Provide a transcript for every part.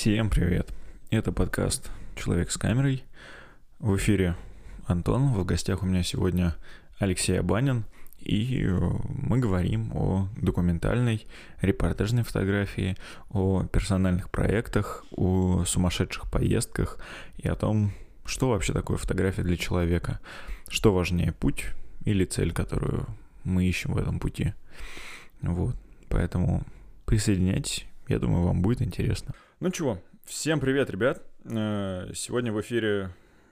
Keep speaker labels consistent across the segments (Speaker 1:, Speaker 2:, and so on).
Speaker 1: Всем привет! Это подкаст «Человек с камерой». В эфире Антон, в гостях у меня сегодня Алексей Абанин, и э, мы говорим о документальной, репортажной фотографии, о персональных проектах, о сумасшедших поездках и о том, что вообще такое фотография для человека, что важнее, путь или цель, которую мы ищем в этом пути. Вот, поэтому присоединяйтесь, я думаю, вам будет интересно. Ну чего, всем привет, ребят. Э, сегодня в эфире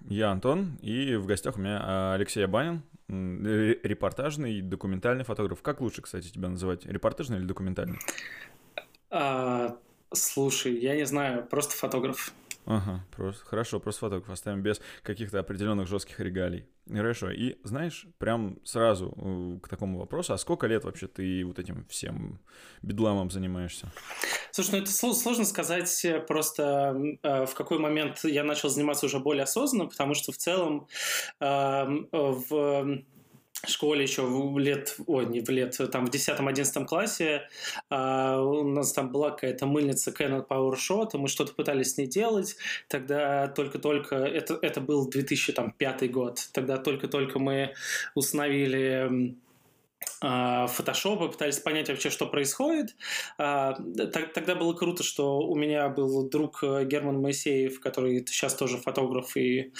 Speaker 1: я, Антон, и в гостях у меня а, Алексей Абанин, репортажный, документальный фотограф. Как лучше, кстати, тебя называть? Репортажный или документальный?
Speaker 2: А, слушай, я не знаю, просто фотограф.
Speaker 1: Ага, просто, хорошо, просто фотограф оставим без каких-то определенных жестких регалий. Хорошо, и знаешь, прям сразу э, к такому вопросу, а сколько лет вообще ты вот этим всем бедламом занимаешься?
Speaker 2: Слушай, ну это сложно сказать э, просто э, в какой момент я начал заниматься уже более осознанно, потому что в целом э, в школе еще в лет, ой, не в лет, там в 10-11 классе э, у нас там была какая-то мыльница Canon PowerShot, и мы что-то пытались с ней делать, тогда только-только, это, это был 2005 год, тогда только-только мы установили фотошопа, пытались понять вообще, что происходит. А, тогда было круто, что у меня был друг э, Герман Моисеев, который сейчас тоже фотограф, и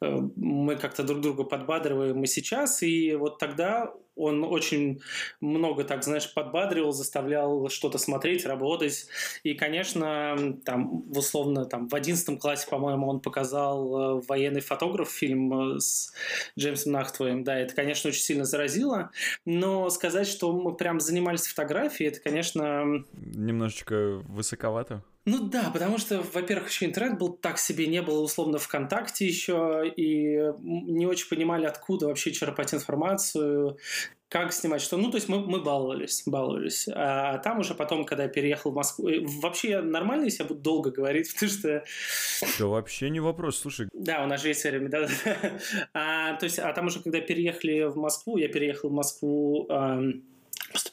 Speaker 2: э, мы как-то друг друга подбадриваем и сейчас. И вот тогда он очень много, так знаешь, подбадривал, заставлял что-то смотреть, работать. И, конечно, там, условно, там, в одиннадцатом классе, по-моему, он показал э, «Военный фотограф» фильм э, с Джеймсом Нахтвоем. Да, это, конечно, очень сильно заразило. Но сказать, что мы прям занимались фотографией, это, конечно...
Speaker 1: Немножечко высоковато.
Speaker 2: Ну да, потому что, во-первых, еще интернет был так себе, не было условно ВКонтакте еще, и не очень понимали, откуда вообще черпать информацию, как снимать что. Ну, то есть мы, мы баловались, баловались. А там уже потом, когда я переехал в Москву... Э, вообще нормально, если я буду долго говорить, потому что...
Speaker 1: Да вообще не вопрос, слушай.
Speaker 2: Да, у нас же есть время, да. а, то есть, а там уже, когда переехали в Москву, я переехал в Москву... Эм,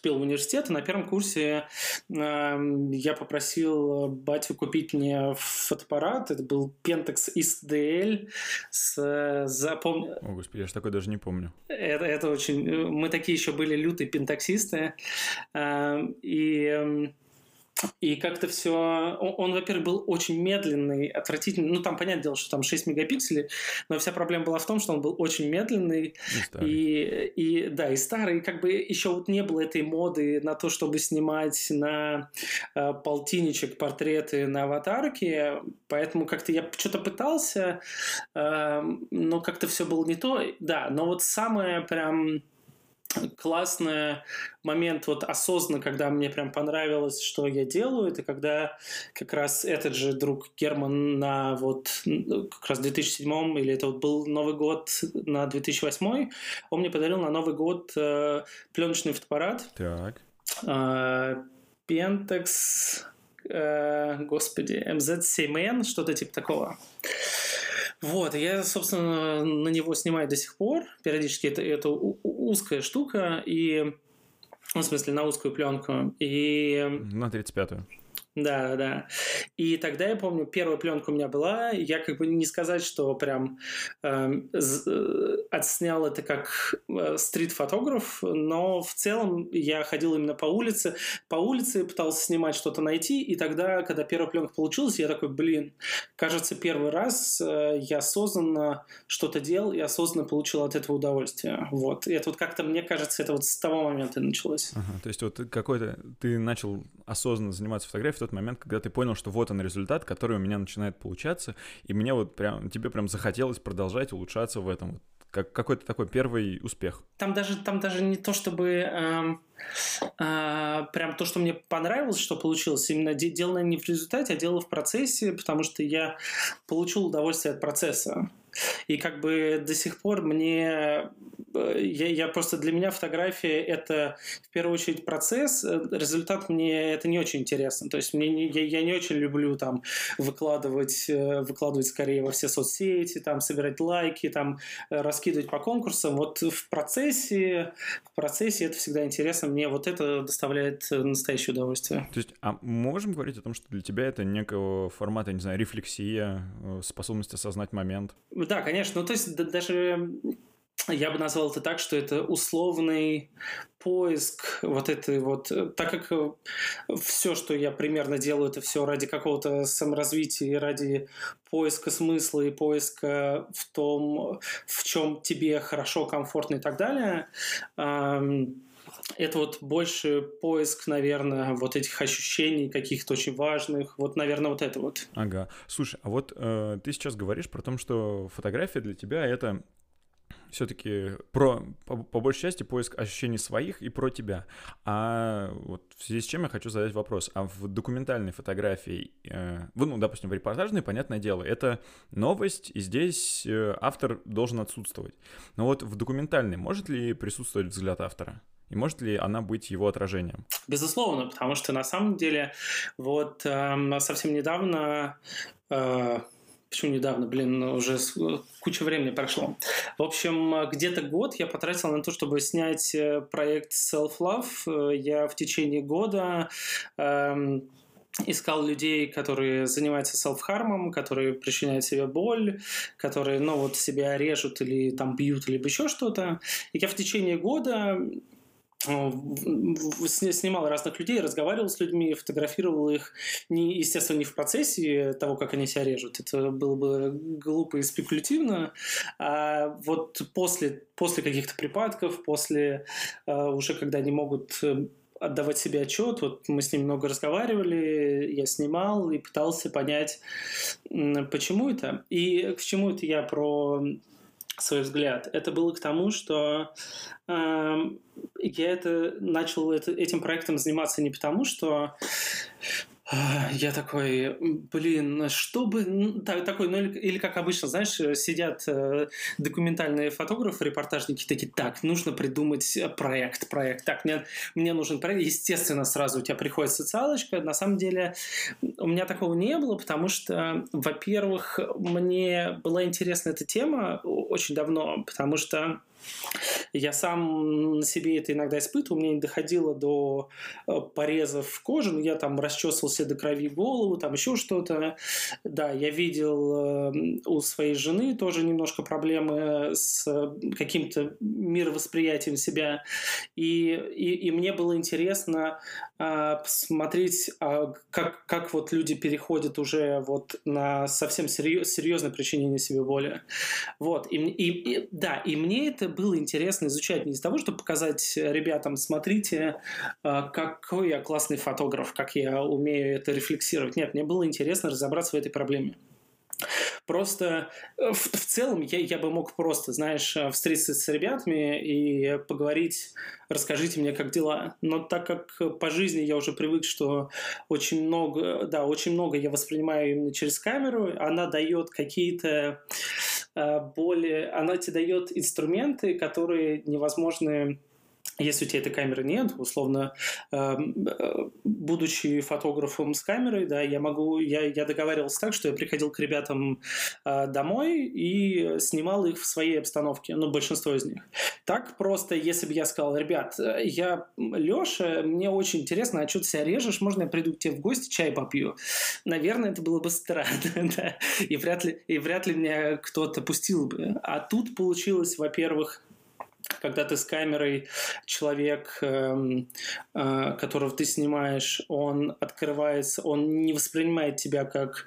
Speaker 2: поступил в университет, и на первом курсе э, я попросил батю купить мне фотоаппарат. Это был Pentax ISDL с запомни...
Speaker 1: О, господи, я же такой даже не помню.
Speaker 2: Это, это очень... Мы такие еще были лютые пентаксисты. Э, и эм, и как-то все... Он, он, во-первых, был очень медленный, отвратительный. Ну, там, понятное дело, что там 6 мегапикселей, но вся проблема была в том, что он был очень медленный. И, и, и да, и старый. И как бы еще вот не было этой моды на то, чтобы снимать на э, полтинничек портреты на аватарке. Поэтому как-то я что-то пытался, э, но как-то все было не то. Да, но вот самое прям классный момент вот осознанно, когда мне прям понравилось, что я делаю, это когда как раз этот же друг Герман на вот как раз 2007 или это вот был Новый год на 2008, он мне подарил на Новый год э, пленочный фотоаппарат.
Speaker 1: Так.
Speaker 2: Э, Pentax, э, господи, MZ7N, что-то типа такого. Вот, я, собственно, на него снимаю до сих пор. Периодически это, это узкая штука, и ну, в смысле, на узкую пленку. И...
Speaker 1: На 35-ю.
Speaker 2: Да, да. И тогда я помню, первая пленка у меня была. Я как бы не сказать, что прям эм, э, отснял это как э, стрит-фотограф, но в целом я ходил именно по улице. По улице пытался снимать что-то найти, и тогда, когда первая пленка получилась, я такой, блин, кажется, первый раз э, я осознанно что-то делал и осознанно получил от этого удовольствие. Вот. И это вот как-то, мне кажется, это вот с того момента и началось.
Speaker 1: Ага, то есть вот какой-то ты начал осознанно заниматься фотографией тот момент, когда ты понял, что вот он результат, который у меня начинает получаться, и мне вот прям, тебе прям захотелось продолжать улучшаться в этом. Вот как какой-то такой первый успех.
Speaker 2: Там даже, там даже не то, чтобы э, э, прям то, что мне понравилось, что получилось, именно дело не в результате, а дело в процессе, потому что я получил удовольствие от процесса. И как бы до сих пор мне Э, я, я просто для меня фотография это в первую очередь процесс, э, результат мне это не очень интересно. То есть мне я, я не очень люблю там выкладывать, э, выкладывать скорее во все соцсети, там собирать лайки, там раскидывать по конкурсам. Вот в процессе, в процессе это всегда интересно. Мне вот это доставляет настоящее удовольствие.
Speaker 1: То есть, а можем говорить о том, что для тебя это некого формата, не знаю, рефлексия, способность осознать момент?
Speaker 2: Да, конечно. Ну, то есть даже я бы назвал это так, что это условный поиск вот этой вот, так как э, все, что я примерно делаю, это все ради какого-то саморазвития, ради поиска смысла и поиска в том, в чем тебе хорошо, комфортно и так далее. Это вот больше поиск, наверное, вот этих ощущений каких-то очень важных. Вот, наверное, вот это вот.
Speaker 1: Ага. Слушай, а вот э, ты сейчас говоришь про то, что фотография для тебя это все-таки про, по, по большей части, поиск ощущений своих и про тебя. А вот в связи с чем я хочу задать вопрос. А в документальной фотографии, э, ну, допустим, в репортажной, понятное дело, это новость, и здесь э, автор должен отсутствовать. Но вот в документальной может ли присутствовать взгляд автора? И может ли она быть его отражением?
Speaker 2: Безусловно, потому что на самом деле вот э, совсем недавно э, Почему недавно? Блин, уже куча времени прошло. В общем, где-то год я потратил на то, чтобы снять э, проект Self-Love. Я в течение года эм, искал людей, которые занимаются селф-хармом, которые причиняют себе боль, которые, ну, вот себя режут или там бьют, либо еще что-то. И я в течение года Э, снимал разных людей, разговаривал с людьми, фотографировал их, не, естественно, не в процессе того, как они себя режут, это было бы глупо и спекулятивно, а вот после, после каких-то припадков, после э, уже когда они могут э, отдавать себе отчет. Вот мы с ним много разговаривали, я снимал и пытался понять, почему это. И к чему это я про свой взгляд. Это было к тому, что э, я это начал это, этим проектом заниматься не потому, что я такой, блин, что бы... Так, такой, ну или, или как обычно, знаешь, сидят э, документальные фотографы, репортажники такие, так, нужно придумать проект, проект. Так, мне, мне нужен проект. Естественно, сразу у тебя приходит социалочка. На самом деле у меня такого не было, потому что, во-первых, мне была интересна эта тема очень давно, потому что я сам на себе это иногда испытывал, мне не доходило до э, порезов кожи, но я там расчесывал себе до крови голову, там еще что-то. Да, я видел э, у своей жены тоже немножко проблемы с каким-то мировосприятием себя. И, и, и мне было интересно посмотреть, а, как, как вот люди переходят уже вот на совсем серьез, серьезное причинение себе боли. Вот. И, и, и, да, и мне это было интересно изучать не из-за того, чтобы показать ребятам, смотрите, а, какой я классный фотограф, как я умею это рефлексировать. Нет, мне было интересно разобраться в этой проблеме. Просто э, в, в целом я, я бы мог просто, знаешь, э, встретиться с ребятами и поговорить, расскажите мне, как дела. Но так как по жизни я уже привык, что очень много, да, очень много я воспринимаю именно через камеру, она дает какие-то Э, более... Она тебе дает инструменты, которые невозможны если у тебя этой камеры нет, условно, эм, э, будучи фотографом с камерой, да, я могу, я, я договаривался так, что я приходил к ребятам э, домой и снимал их в своей обстановке, ну, большинство из них. Так просто, если бы я сказал, ребят, я Леша, мне очень интересно, а что ты себя режешь, можно я приду к тебе в гости, чай попью? Наверное, это было бы странно, да, и вряд ли, и вряд ли меня кто-то пустил бы. А тут получилось, во-первых, когда ты с камерой, человек, э, э, которого ты снимаешь, он открывается, он не воспринимает тебя как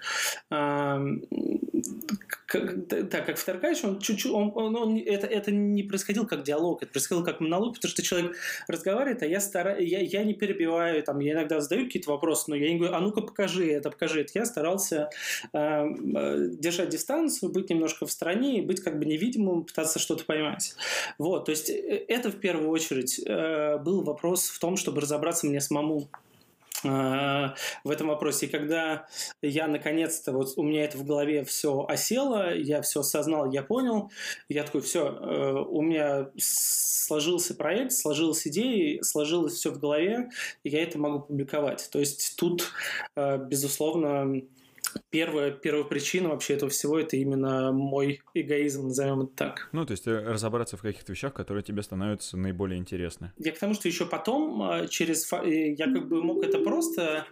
Speaker 2: э, как, как Вторгач, он чуть-чуть, он, он, он, это, это не происходило как диалог, это происходило как монолог, потому что человек разговаривает, а я стараюсь, я, я не перебиваю, там, я иногда задаю какие-то вопросы, но я не говорю, а ну-ка покажи это, покажи это. Я старался э, э, держать дистанцию, быть немножко в стороне, быть как бы невидимым, пытаться что-то поймать. Вот, то есть э, это в первую очередь э, был вопрос в том, чтобы разобраться мне самому в этом вопросе. И когда я наконец-то, вот у меня это в голове все осело, я все осознал, я понял, я такой, все, у меня сложился проект, сложилась идея, сложилось все в голове, и я это могу публиковать. То есть тут, безусловно, первая, первая причина вообще этого всего это именно мой эгоизм, назовем это так.
Speaker 1: Ну, то есть э, разобраться в каких-то вещах, которые тебе становятся наиболее интересны.
Speaker 2: Я к тому, что еще потом а, через... Я как бы мог это просто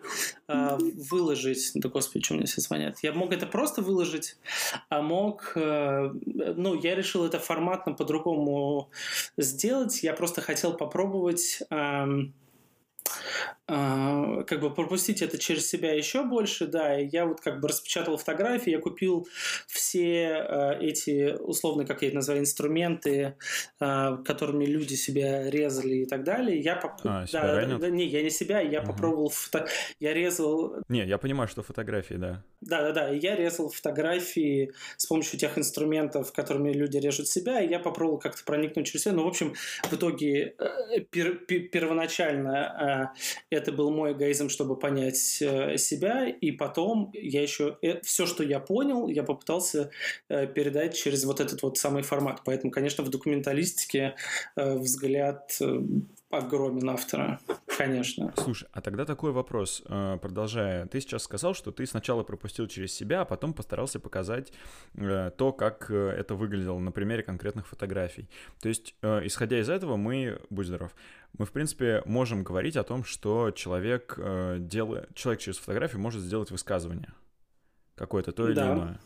Speaker 2: э, выложить... Да, господи, что мне все звонят? Я мог это просто выложить, а мог... Э, ну, я решил это форматно по-другому сделать. Я просто хотел попробовать... Э, как бы пропустить это через себя еще больше, да, и я вот как бы распечатал фотографии, я купил все э, эти, условно, как я их называю, инструменты, э, которыми люди себя резали и так далее. Я поп...
Speaker 1: а, себя
Speaker 2: да, да, не, я не себя, я угу. попробовал, фото... я резал...
Speaker 1: Не, я понимаю, что фотографии, да.
Speaker 2: Да-да-да, я резал фотографии с помощью тех инструментов, которыми люди режут себя, и я попробовал как-то проникнуть через себя. Ну, в общем, в итоге э, пер, пер, первоначально э, это был мой эгоизм, чтобы понять э, себя, и потом я еще все, что я понял, я попытался передать через вот этот вот самый формат. Поэтому, конечно, в документалистике взгляд огромен автора, конечно.
Speaker 1: Слушай, а тогда такой вопрос, э, продолжая. Ты сейчас сказал, что ты сначала пропустил через себя, а потом постарался показать э, то, как э, это выглядело на примере конкретных фотографий. То есть, исходя из этого, мы, будь здоров, мы, в принципе, можем говорить о том, что человек, делает, человек через фотографию может сделать высказывание какое-то, то или да. иное.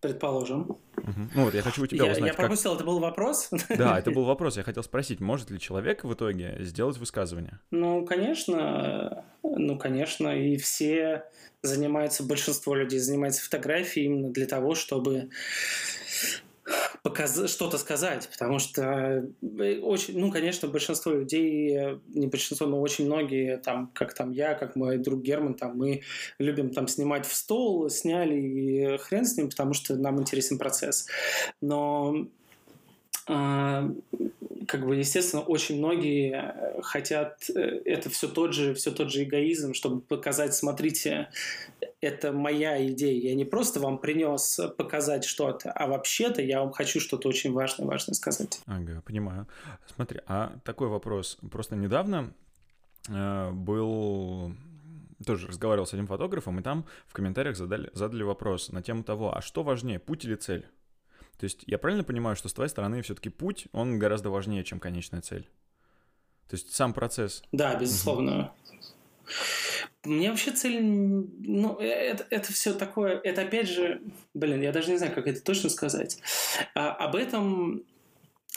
Speaker 2: Предположим.
Speaker 1: Угу. Ну вот, я хочу у тебя
Speaker 2: я,
Speaker 1: узнать.
Speaker 2: Я пропустил, как... это был вопрос?
Speaker 1: Да, это был вопрос. Я хотел спросить, может ли человек в итоге сделать высказывание?
Speaker 2: Ну, конечно, ну, конечно, и все занимаются, большинство людей занимается фотографией именно для того, чтобы показ... что-то сказать, потому что э, очень, ну, конечно, большинство людей, э, не большинство, но очень многие, там, как там я, как мой друг Герман, там, мы любим там снимать в стол, сняли и хрен с ним, потому что нам интересен процесс. Но а, как бы, естественно, очень многие э, хотят, э, это все тот же, все тот же эгоизм, чтобы показать, смотрите, это моя идея, я не просто вам принес показать что-то, а вообще-то я вам хочу что-то очень важное, важное сказать.
Speaker 1: Ага, понимаю. Смотри, а такой вопрос. Просто недавно э, был тоже разговаривал с одним фотографом, и там в комментариях задали, задали вопрос на тему того, а что важнее, путь или цель? То есть я правильно понимаю, что с твоей стороны все-таки путь, он гораздо важнее, чем конечная цель? То есть сам процесс.
Speaker 2: Да, безусловно. Мне вообще цель, ну, это, это все такое, это опять же, блин, я даже не знаю, как это точно сказать. А, об этом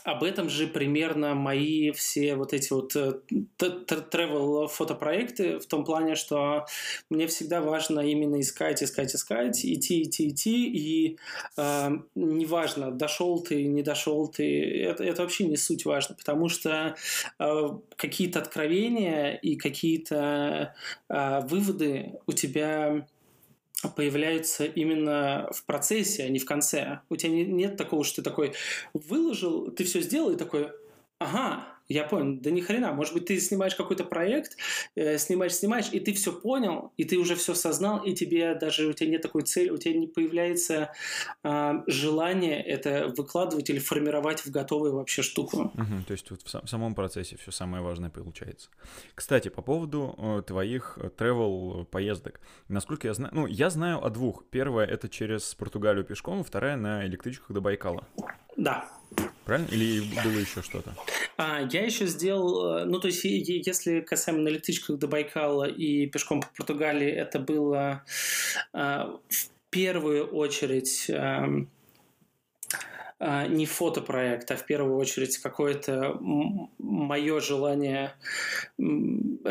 Speaker 2: об этом же примерно мои все вот эти вот э, travel фотопроекты в том плане, что мне всегда важно именно искать, искать, искать, идти, идти, идти, и э, неважно, дошел ты, не дошел ты, это, это вообще не суть важно, потому что э, какие-то откровения и какие-то э, выводы у тебя появляются именно в процессе, а не в конце. У тебя нет такого, что ты такой выложил, ты все сделал и такой, ага, я понял, да ни хрена, может быть, ты снимаешь какой-то проект, э, снимаешь, снимаешь, и ты все понял, и ты уже все осознал, и тебе даже, у тебя нет такой цели, у тебя не появляется э, желание это выкладывать или формировать в готовую вообще штуку.
Speaker 1: Угу, то есть вот в, сам, в самом процессе все самое важное получается. Кстати, по поводу э, твоих э, travel поездок, насколько я знаю, ну, я знаю о двух. Первая это через Португалию пешком, вторая на электричках до Байкала.
Speaker 2: Да.
Speaker 1: Правильно? Или было еще что-то?
Speaker 2: А, я еще сделал, э, ну, то есть, если касаемо на электричках до Байкала и пешком по Португалии, это было а, в первую очередь а, а, не фотопроект, а в первую очередь какое-то мое желание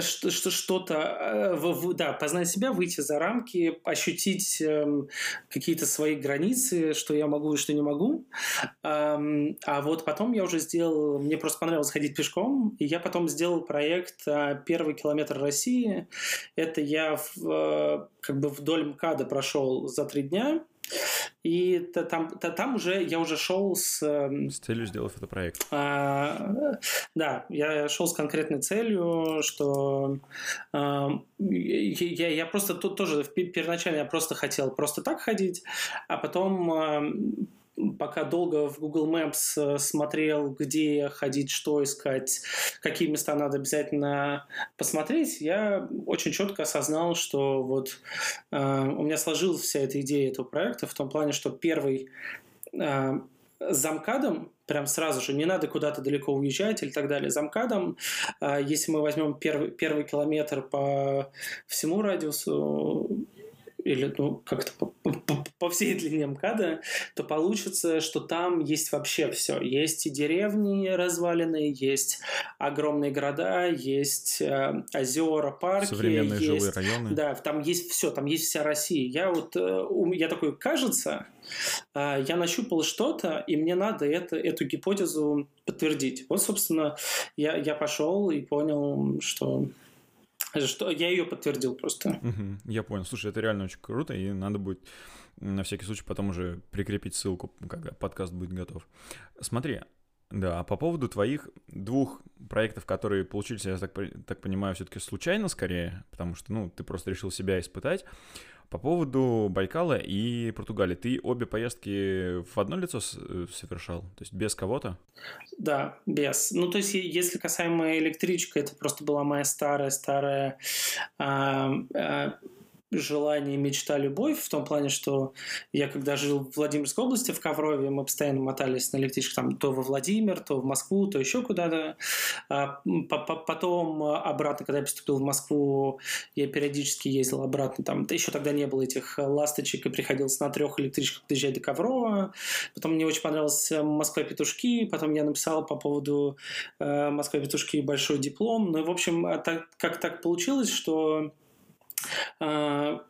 Speaker 2: что-то, э, да, познать себя, выйти за рамки, ощутить эм, какие-то свои границы, что я могу и что не могу. А вот потом я уже сделал, мне просто понравилось ходить пешком, и я потом сделал проект а, «Первый километр России». Это я в, э, как бы вдоль МКАДа прошел за три дня, И там, там уже я уже шел с...
Speaker 1: С целью сделать фотопроект. А,
Speaker 2: да, я шел с конкретной целью, что а, я, я просто тут тоже первоначально я просто хотел просто так ходить, а потом а, пока долго в Google Maps э, смотрел, где ходить, что искать, какие места надо обязательно посмотреть, я очень четко осознал, что вот э, у меня сложилась вся эта идея этого проекта в том плане, что первый э, замкадом, прям сразу же, не надо куда-то далеко уезжать или так далее. Замкадом, э, если мы возьмем первый, первый километр по всему радиусу или ну, как-то по, по, по всей длине МКАДа, то получится, что там есть вообще все. Есть и деревни разваленные, есть огромные города, есть э, озера, парки.
Speaker 1: Современные
Speaker 2: есть,
Speaker 1: жилые районы.
Speaker 2: Да, там есть все, там есть вся Россия. Я вот, э, я такой, кажется, э, я нащупал что-то, и мне надо это, эту гипотезу подтвердить. Вот, собственно, я, я пошел и понял, что что я ее подтвердил просто.
Speaker 1: Угу, я понял. Слушай, это реально очень круто, и надо будет на всякий случай потом уже прикрепить ссылку, когда подкаст будет готов. Смотри, да, а по поводу твоих двух проектов, которые получились, я так, так понимаю, все-таки случайно скорее, потому что, ну, ты просто решил себя испытать. По поводу Байкала и Португалии, ты обе поездки в одно лицо э, совершал? То есть без кого-то?
Speaker 2: Да, без. Ну, то есть, если касаемо электричка, это просто была моя старая-старая а, а, желание, мечта, любовь в том плане, что я когда жил в Владимирской области, в Коврове, мы постоянно мотались на электричке там то во Владимир, то в Москву, то еще куда-то. А потом обратно, когда я поступил в Москву, я периодически ездил обратно. Там еще тогда не было этих ласточек, и приходилось на трех электричках доезжать до Коврова. Потом мне очень понравилась Москва-петушки, потом я написал по поводу э, Москва-петушки большой диплом. Ну, в общем, а так, как так получилось, что а,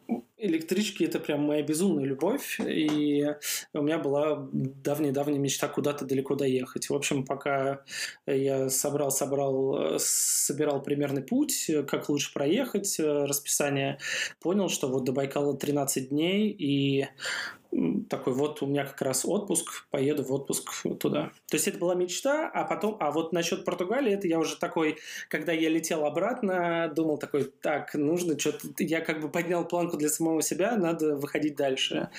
Speaker 2: электрички это прям моя безумная любовь, и у меня была давняя-давняя мечта куда-то далеко доехать. В общем, пока я собрал, собрал, собирал примерный путь, как лучше проехать, расписание, понял, что вот до Байкала 13 дней, и такой, вот у меня как раз отпуск, поеду в отпуск туда. То есть это была мечта, а потом, а вот насчет Португалии, это я уже такой, когда я летел обратно, думал такой, так, нужно что-то, я как бы поднял планку для самого себя, надо выходить дальше.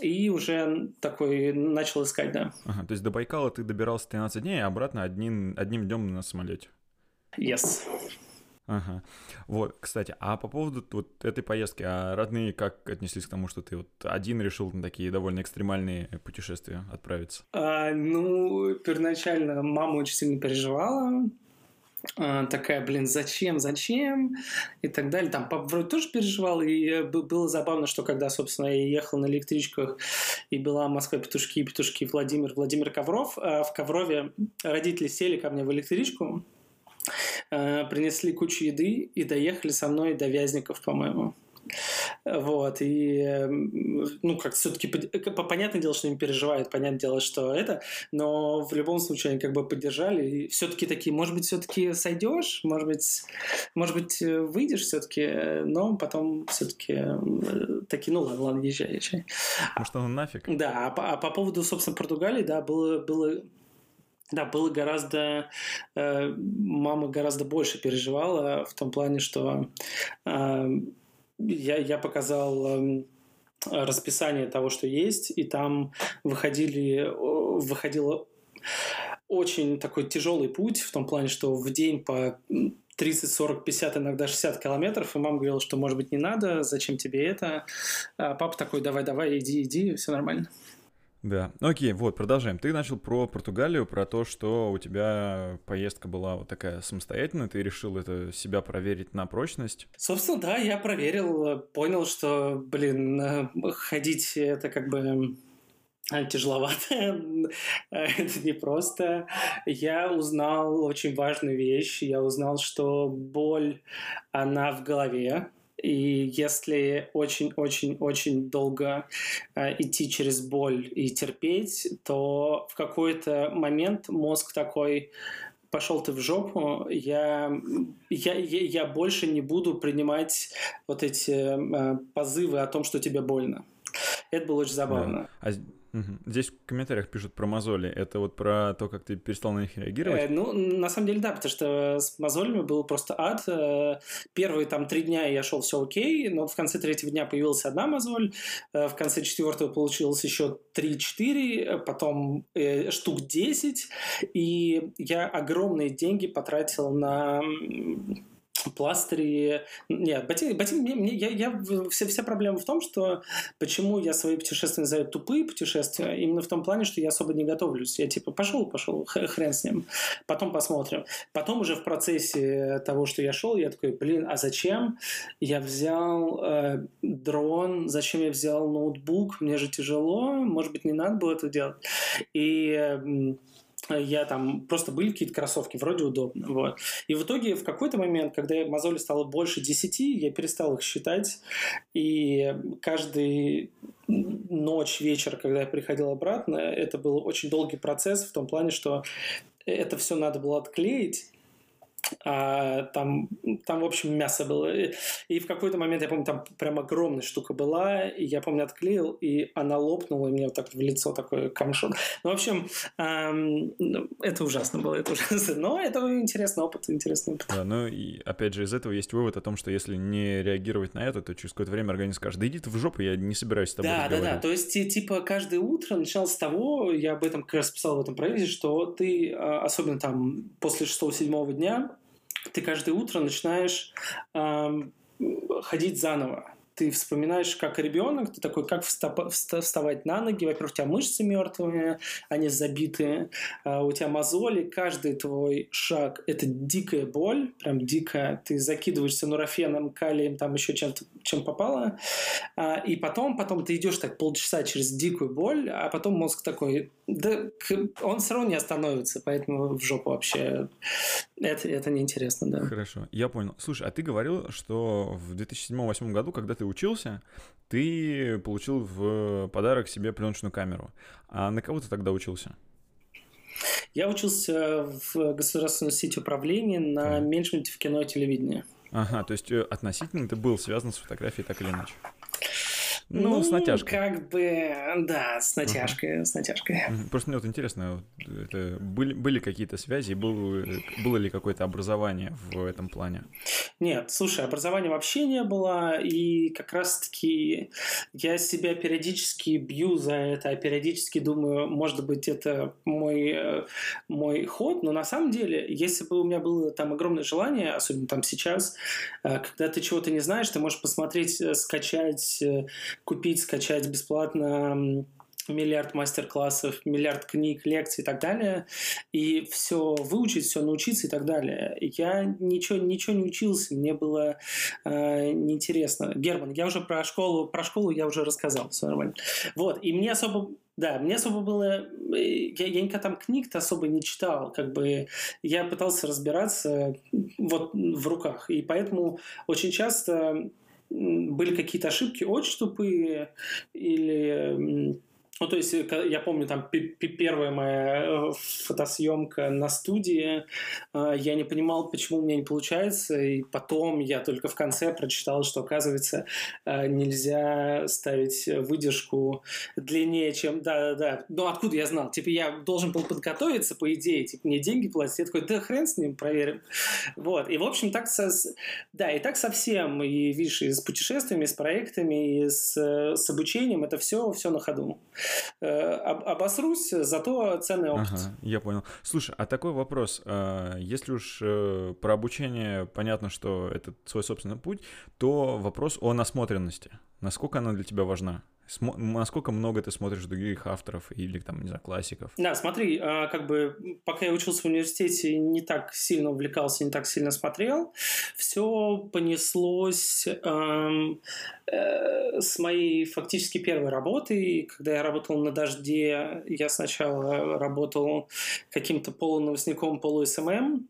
Speaker 2: И уже такой начал искать, да.
Speaker 1: Ага, то есть до Байкала ты добирался 13 дней, а обратно одним, одним днем на самолете?
Speaker 2: Yes.
Speaker 1: Ага. Вот, кстати, а по поводу вот этой поездки, а родные как отнеслись к тому, что ты вот один решил на такие довольно экстремальные путешествия отправиться?
Speaker 2: А, ну, первоначально мама очень сильно переживала, такая, блин, зачем, зачем, и так далее. Там папа вроде тоже переживал, и э, было забавно, что когда, собственно, я ехал на электричках, и была Москва петушки, петушки Владимир, Владимир Ковров, а в Коврове родители сели ко мне в электричку, Э, принесли кучу еды и доехали со мной до Вязников, по-моему. Вот, и, ну, как все-таки, понятное дело, что они переживают, понятное дело, что это, но в любом случае они как бы поддержали, и все-таки такие, может быть, все-таки сойдешь, может быть, может быть, выйдешь все-таки, но потом все-таки э, такие, ну, ладно, ладно, езжай, езжай.
Speaker 1: Может, он нафиг?
Speaker 2: Да, а по, а по поводу, собственно, Португалии, да, было, было да, было гораздо... Э, мама гораздо больше переживала в том плане, что э, я, я показал э, расписание того, что есть, и там выходили, выходило очень такой тяжелый путь в том плане, что в день по 30, 40, 50, иногда 60 километров, и мама говорила, что, может быть, не надо, зачем тебе это? А папа такой, давай, давай, иди, иди, все нормально.
Speaker 1: Да, окей, вот, продолжаем. Ты начал про Португалию, про то, что у тебя поездка была вот такая самостоятельная, ты решил это себя проверить на прочность.
Speaker 2: Собственно, да, я проверил, понял, что, блин, э, ходить это как бы э, тяжеловато, это непросто. Я узнал очень важную вещь, я узнал, что боль, она в голове, и если очень-очень-очень долго э, идти через боль и терпеть, то в какой-то момент мозг такой пошел ты в жопу, я, я, я, больше не буду принимать вот эти э, позывы о том, что тебе больно. Это было очень забавно.
Speaker 1: Да. А. Здесь в комментариях пишут про мозоли. Это вот про то, как ты перестал на них реагировать? Э,
Speaker 2: ну, на самом деле, да, потому что с мозолями был просто ад. Э, первые там три дня я шел все окей, но в конце третьего дня появилась одна мозоль, э, в конце четвертого получилось еще 3-4, потом э, штук 10, и я огромные деньги потратил на пластыри. Нет, ботинки, ботинки мне, мне, я, я, вся, вся проблема в том, что почему я свои путешествия называю тупые путешествия, именно в том плане, что я особо не готовлюсь. Я типа пошел, пошел, хрен с ним. Потом посмотрим. Потом уже в процессе того, что я шел, я такой, блин, а зачем я взял э, дрон, зачем я взял ноутбук, мне же тяжело, может быть, не надо было это делать. И я там просто были какие-то кроссовки, вроде удобно. Вот. И в итоге в какой-то момент, когда мозоли стало больше 10, я перестал их считать. И каждый ночь, вечер, когда я приходил обратно, это был очень долгий процесс в том плане, что это все надо было отклеить, а, там, там, в общем, мясо было. И, в какой-то момент, я помню, там прям огромная штука была, и я помню, отклеил, и она лопнула, и мне вот так в лицо такой камшот. Ну, в общем, эм, это ужасно было, это ужасно. Но это интересный опыт, интересный опыт.
Speaker 1: Да, ну и опять же из этого есть вывод о том, что если не реагировать на это, то через какое-то время организм скажет, да иди ты в жопу, я не собираюсь с тобой
Speaker 2: Да, да, да, то есть типа каждое утро началось с того, я об этом как раз писал в этом проекте, что ты, а, особенно там после 6-7 дня, ты каждое утро начинаешь эм, ходить заново ты вспоминаешь, как ребенок, ты такой, как вставать на ноги. Во-первых, у тебя мышцы мертвые, они забитые, а у тебя мозоли, каждый твой шаг – это дикая боль, прям дикая. Ты закидываешься нурофеном, калием, там еще чем-то, чем попало. А, и потом, потом ты идешь так полчаса через дикую боль, а потом мозг такой, да он все равно не остановится, поэтому в жопу вообще. Это, это неинтересно, да.
Speaker 1: Хорошо, я понял. Слушай, а ты говорил, что в 2007-2008 году, когда ты ты учился, ты получил в подарок себе пленочную камеру. А на кого ты тогда учился?
Speaker 2: Я учился в государственной сети управления на менеджменте в кино и телевидении.
Speaker 1: Ага, то есть э, относительно ты был связан с фотографией так или иначе?
Speaker 2: Ну, ну, с натяжкой. как бы, да, с натяжкой, uh-huh. с натяжкой.
Speaker 1: Просто мне вот интересно, это были, были какие-то связи, был, было ли какое-то образование в этом плане?
Speaker 2: Нет, слушай, образования вообще не было, и как раз-таки я себя периодически бью за это, а периодически думаю, может быть, это мой, э, мой ход, но на самом деле, если бы у меня было там огромное желание, особенно там сейчас, э, когда ты чего-то не знаешь, ты можешь посмотреть, э, скачать купить, скачать бесплатно миллиард мастер-классов, миллиард книг, лекций и так далее, и все выучить, все научиться и так далее. Я ничего, ничего не учился, мне было э, неинтересно. Герман, я уже про школу, про школу я уже рассказал, все нормально. Вот, и мне особо да, мне особо было... Я, я никогда там книг-то особо не читал. Как бы я пытался разбираться вот в руках. И поэтому очень часто были какие-то ошибки очень тупые или ну, то есть, э, я помню, там, первая моя э, фотосъемка на студии, э, я не понимал, почему у меня не получается, и потом я только в конце прочитал, что, оказывается, нельзя ставить выдержку длиннее, чем... Да-да-да. Ну, откуда я знал? Типа, я должен был подготовиться, по идее, типа, мне деньги платить. Я такой, да хрен с ним, проверим. Вот. И, в общем, так со... Да, и так совсем. И, видишь, и с путешествиями, и с проектами, и с, с обучением, это все, все на ходу. Э, обосрусь, зато ценный опыт. Ага,
Speaker 1: я понял. Слушай, а такой вопрос. А, если уж э, про обучение понятно, что это свой собственный путь, то вопрос о насмотренности. Насколько она для тебя важна? Смо- насколько много ты смотришь других авторов или там, не знаю, классиков?
Speaker 2: Да, смотри, а, как бы пока я учился в университете, не так сильно увлекался, не так сильно смотрел. Все понеслось эм, э, с моей фактически первой работы. Когда я работал на «Дожде», я сначала работал каким-то полуновостником, полу-СММ,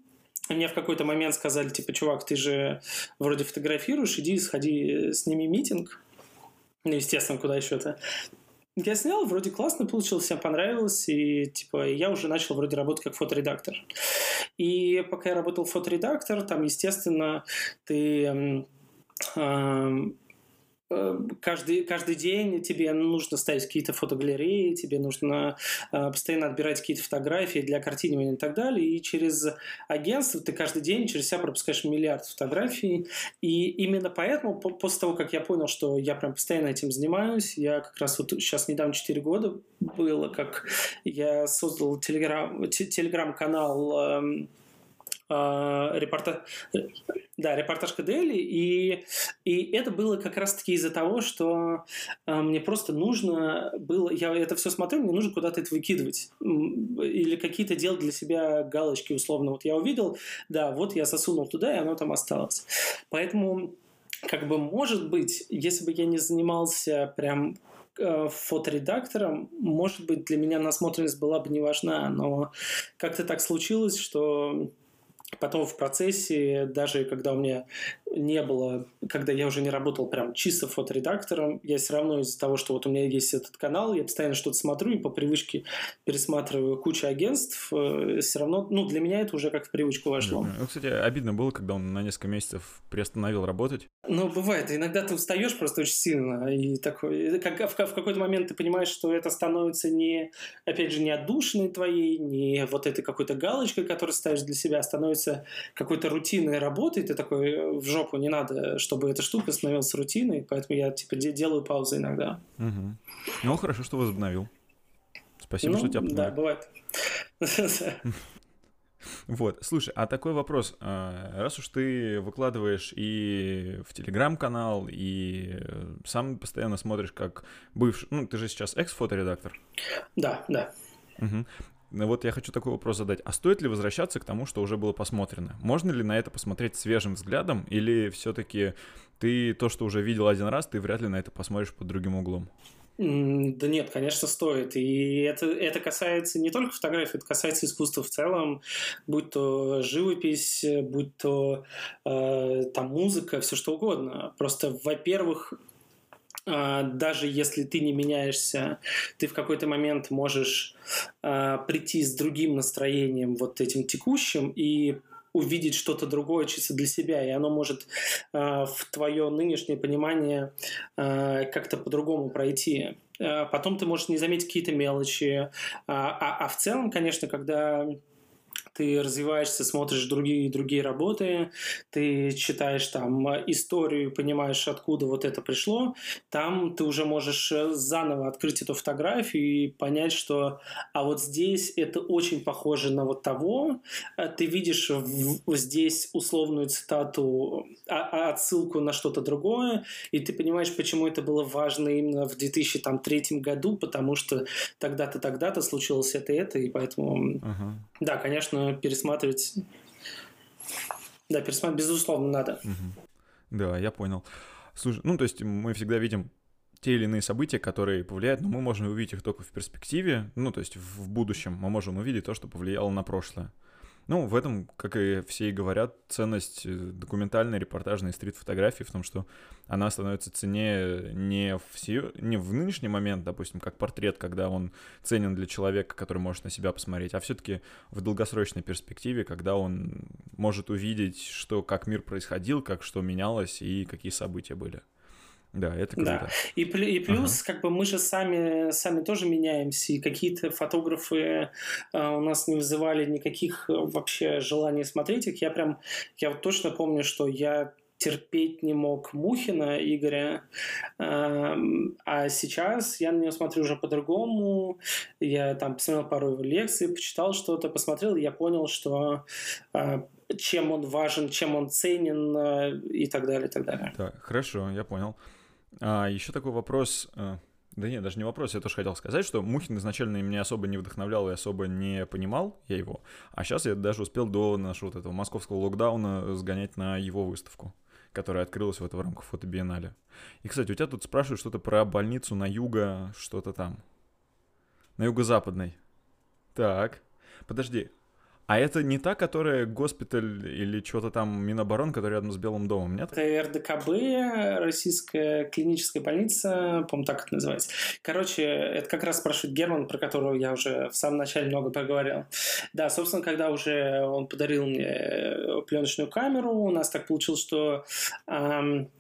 Speaker 2: мне в какой-то момент сказали, типа, чувак, ты же вроде фотографируешь, иди, сходи, сними митинг. Ну, естественно, куда еще-то. Я снял, вроде классно получилось, всем понравилось, и типа я уже начал вроде работать как фоторедактор. И пока я работал фоторедактор, там, естественно, ты э, Э, каждый, каждый день тебе нужно ставить какие-то фотогалереи, тебе нужно э, постоянно отбирать какие-то фотографии для картинирования и так далее. И через агентство ты каждый день через себя пропускаешь миллиард фотографий. И именно поэтому, после того, как я понял, что я прям постоянно этим занимаюсь, я как раз вот сейчас недавно 4 года было, как я создал телеграм, телеграм-канал эм, э, репортаж, да, репортаж КДЛ, и, и это было как раз-таки из-за того, что э, мне просто нужно было, я это все смотрю, мне нужно куда-то это выкидывать, или какие-то делать для себя галочки условно. Вот я увидел, да, вот я засунул туда, и оно там осталось. Поэтому как бы, может быть, если бы я не занимался прям э, фоторедактором, может быть, для меня насмотренность была бы не важна, но как-то так случилось, что Потом в процессе, даже когда у меня не было, когда я уже не работал прям чисто фоторедактором, я все равно из-за того, что вот у меня есть этот канал, я постоянно что-то смотрю и по привычке пересматриваю кучу агентств, э, все равно, ну, для меня это уже как в привычку вошло.
Speaker 1: Ну, кстати, обидно было, когда он на несколько месяцев приостановил работать.
Speaker 2: Ну, бывает. Иногда ты устаешь просто очень сильно, и такой, как, в, в какой-то момент ты понимаешь, что это становится не, опять же, не отдушиной твоей, не вот этой какой-то галочкой, которую ставишь для себя, а становится какой-то рутинной работой, ты такой э, в жопу не надо, чтобы эта штука становилась рутиной, поэтому я типа делаю паузы иногда.
Speaker 1: Угу. Ну, хорошо, что возобновил. Спасибо, ну, что тебя
Speaker 2: Да, бывает.
Speaker 1: Вот, слушай, а такой вопрос. А, раз уж ты выкладываешь и в Телеграм-канал, и сам постоянно смотришь как бывший... Ну, ты же сейчас экс-фоторедактор.
Speaker 2: Да, да.
Speaker 1: Угу. Ну вот я хочу такой вопрос задать. А стоит ли возвращаться к тому, что уже было посмотрено? Можно ли на это посмотреть свежим взглядом? Или все-таки ты то, что уже видел один раз, ты вряд ли на это посмотришь под другим углом?
Speaker 2: Да нет, конечно, стоит. И это, это касается не только фотографий, это касается искусства в целом, будь то живопись, будь то э, там музыка, все что угодно. Просто, во-первых, даже если ты не меняешься, ты в какой-то момент можешь а, прийти с другим настроением, вот этим текущим, и увидеть что-то другое чисто для себя, и оно может э, в твое нынешнее понимание э, как-то по-другому пройти. Э, потом ты можешь не заметить какие-то мелочи. А, а, а в целом, конечно, когда ты развиваешься, смотришь другие другие работы, ты читаешь там историю, понимаешь, откуда вот это пришло, там ты уже можешь э, заново открыть эту фотографию и понять, что а вот здесь это очень похоже на вот того, э, ты видишь в, здесь условную цитату, а, а отсылку на что-то другое, и ты понимаешь, почему это было важно именно в 2003 году, потому что тогда-то, тогда-то случилось это, это, и поэтому, uh-huh. да, конечно, пересматривать. Да, пересматривать, безусловно, надо.
Speaker 1: Угу. Да, я понял. Слушай, ну, то есть мы всегда видим те или иные события, которые повлияют, но мы можем увидеть их только в перспективе, ну, то есть в будущем мы можем увидеть то, что повлияло на прошлое. Ну, в этом, как и все и говорят, ценность э, документальной, репортажной стрит-фотографии в том, что она становится ценнее не в, все, не в нынешний момент, допустим, как портрет, когда он ценен для человека, который может на себя посмотреть, а все-таки в долгосрочной перспективе, когда он может увидеть, что как мир происходил, как что менялось и какие события были. Да, это круто. Да.
Speaker 2: И, и плюс, ага. как бы мы же сами, сами тоже меняемся, и какие-то фотографы э, у нас не вызывали никаких э, вообще желаний смотреть их. Я прям, я вот точно помню, что я терпеть не мог Мухина Игоря, э, а сейчас я на него смотрю уже по-другому. Я там посмотрел пару его лекций, почитал что-то, посмотрел, и я понял, что э, чем он важен, чем он ценен э, и так далее, и так далее.
Speaker 1: Так, хорошо, я понял. А, еще такой вопрос. Э, да нет, даже не вопрос, я тоже хотел сказать, что Мухин изначально меня особо не вдохновлял и особо не понимал я его, а сейчас я даже успел до нашего вот этого московского локдауна сгонять на его выставку, которая открылась вот в рамках фотобиеннале. И, кстати, у тебя тут спрашивают что-то про больницу на юго, что-то там. На юго-западной. Так, подожди, а это не та, которая госпиталь или что-то там Миноборон, который рядом с Белым домом, нет?
Speaker 2: Это РДКБ, Российская клиническая больница, по-моему, так это называется. Короче, это как раз спрашивает Герман, про которого я уже в самом начале много поговорил. Да, собственно, когда уже он подарил мне пленочную камеру, у нас так получилось, что эм,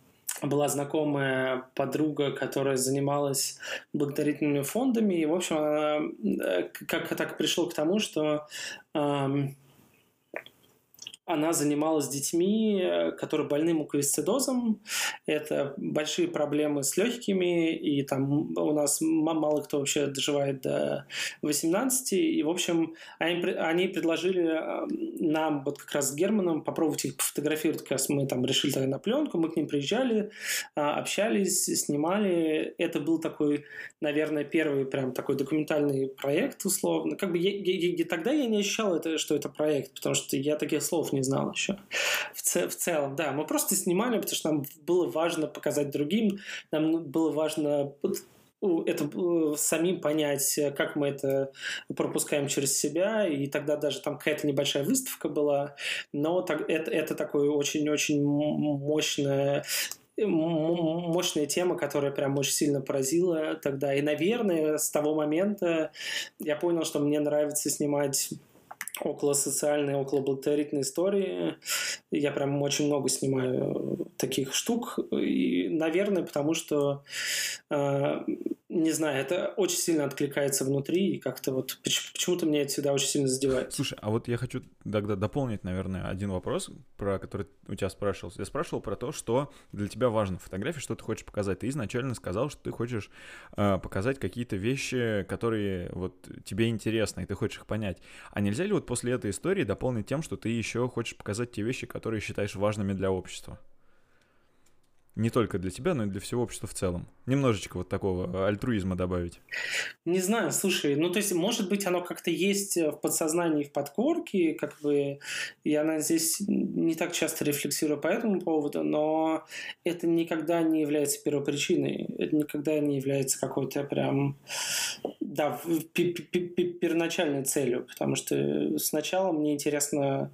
Speaker 2: была знакомая подруга, которая занималась благотворительными фондами, и, в общем, она э, как так пришло к тому, что эм, она занималась детьми, э, которые больны муковисцидозом. Это большие проблемы с легкими, и там у нас мало кто вообще доживает до 18. И, в общем, они, они предложили э, нам, вот как раз с Германом, попробовать их пофотографировать. Как раз мы там решили тогда на пленку, мы к ним приезжали, э, общались, снимали. Это был такой, наверное, первый прям такой документальный проект, условно. Как бы я, я, я, тогда я не ощущал, это, что это проект, потому что я таких слов не знал еще. В, ц- в целом, да. Мы просто снимали, потому что нам было важно показать другим, нам было важно это э, самим понять, как мы это пропускаем через себя, и тогда даже там какая-то небольшая выставка была, но так, это, это такое очень-очень мощное мощная тема, которая прям очень сильно поразила тогда. И, наверное, с того момента я понял, что мне нравится снимать около социальной, около благотворительной истории. Я прям очень много снимаю таких штук. И, наверное, потому что э, не знаю, это очень сильно откликается внутри, и как-то вот почему-то мне это всегда очень сильно задевает.
Speaker 1: Слушай, а вот я хочу тогда дополнить, наверное, один вопрос, про который у тебя спрашивал. Я спрашивал про то, что для тебя важно в фотографии, что ты хочешь показать. Ты изначально сказал, что ты хочешь э, показать какие-то вещи, которые вот тебе интересны, и ты хочешь их понять. А нельзя ли вот после этой истории дополнить тем, что ты еще хочешь показать те вещи, которые считаешь важными для общества? Не только для тебя, но и для всего общества в целом. Немножечко вот такого альтруизма добавить.
Speaker 2: Не знаю, слушай, ну то есть, может быть, оно как-то есть в подсознании, в подкорке, как бы, и она здесь не так часто рефлексирую по этому поводу, но это никогда не является первопричиной, это никогда не является какой-то прям, да, первоначальной целью, потому что сначала мне интересно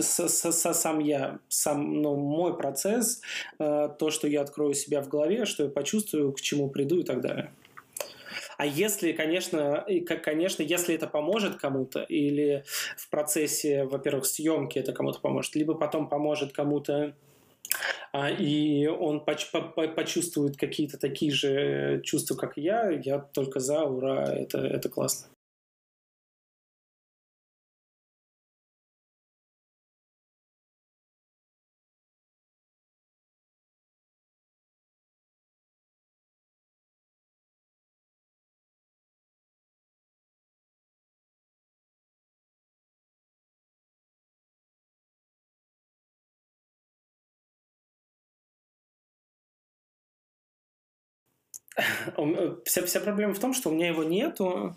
Speaker 2: сам я, сам, ну, мой процесс, э, то, что я открою себя в голове, что я почувствую, к чему приду и так далее. А если, конечно, и как, конечно, если это поможет кому-то, или в процессе, во-первых, съемки это кому-то поможет, либо потом поможет кому-то а, и он поч- по- почувствует какие-то такие же чувства, как я, я только за, ура, это, это классно. Вся, вся проблема в том, что у меня его нету.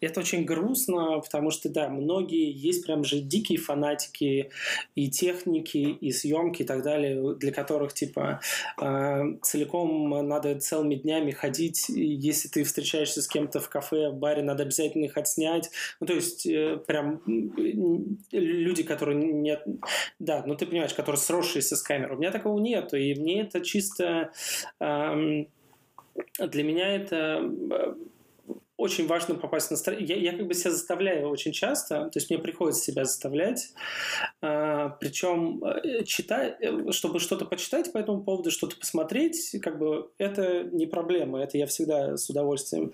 Speaker 2: Это очень грустно, потому что, да, многие есть прям же дикие фанатики и техники, и съемки и так далее, для которых, типа, э, целиком надо целыми днями ходить. Если ты встречаешься с кем-то в кафе, в баре, надо обязательно их отснять. Ну, то есть, э, прям люди, которые нет... Да, ну ты понимаешь, которые сросшиеся с камерой. У меня такого нету, и мне это чисто... Э, для меня это э, очень важно попасть в настроение. Я, я как бы себя заставляю очень часто, то есть мне приходится себя заставлять, а, причем э, читать, э, чтобы что-то почитать по этому поводу, что-то посмотреть, как бы это не проблема, это я всегда с удовольствием.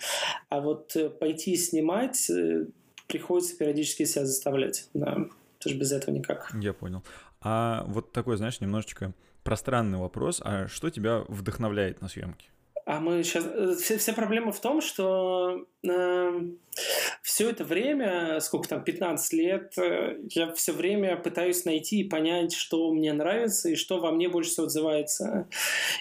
Speaker 2: А вот пойти снимать приходится периодически себя заставлять, да, потому что без этого никак.
Speaker 1: Я понял. А вот такой, знаешь, немножечко пространный вопрос, а что тебя вдохновляет на съемке?
Speaker 2: А мы сейчас... Э, вся, вся проблема в том, что все это время, сколько там, 15 лет, э, я все время пытаюсь найти и понять, что мне нравится и что во мне больше всего отзывается.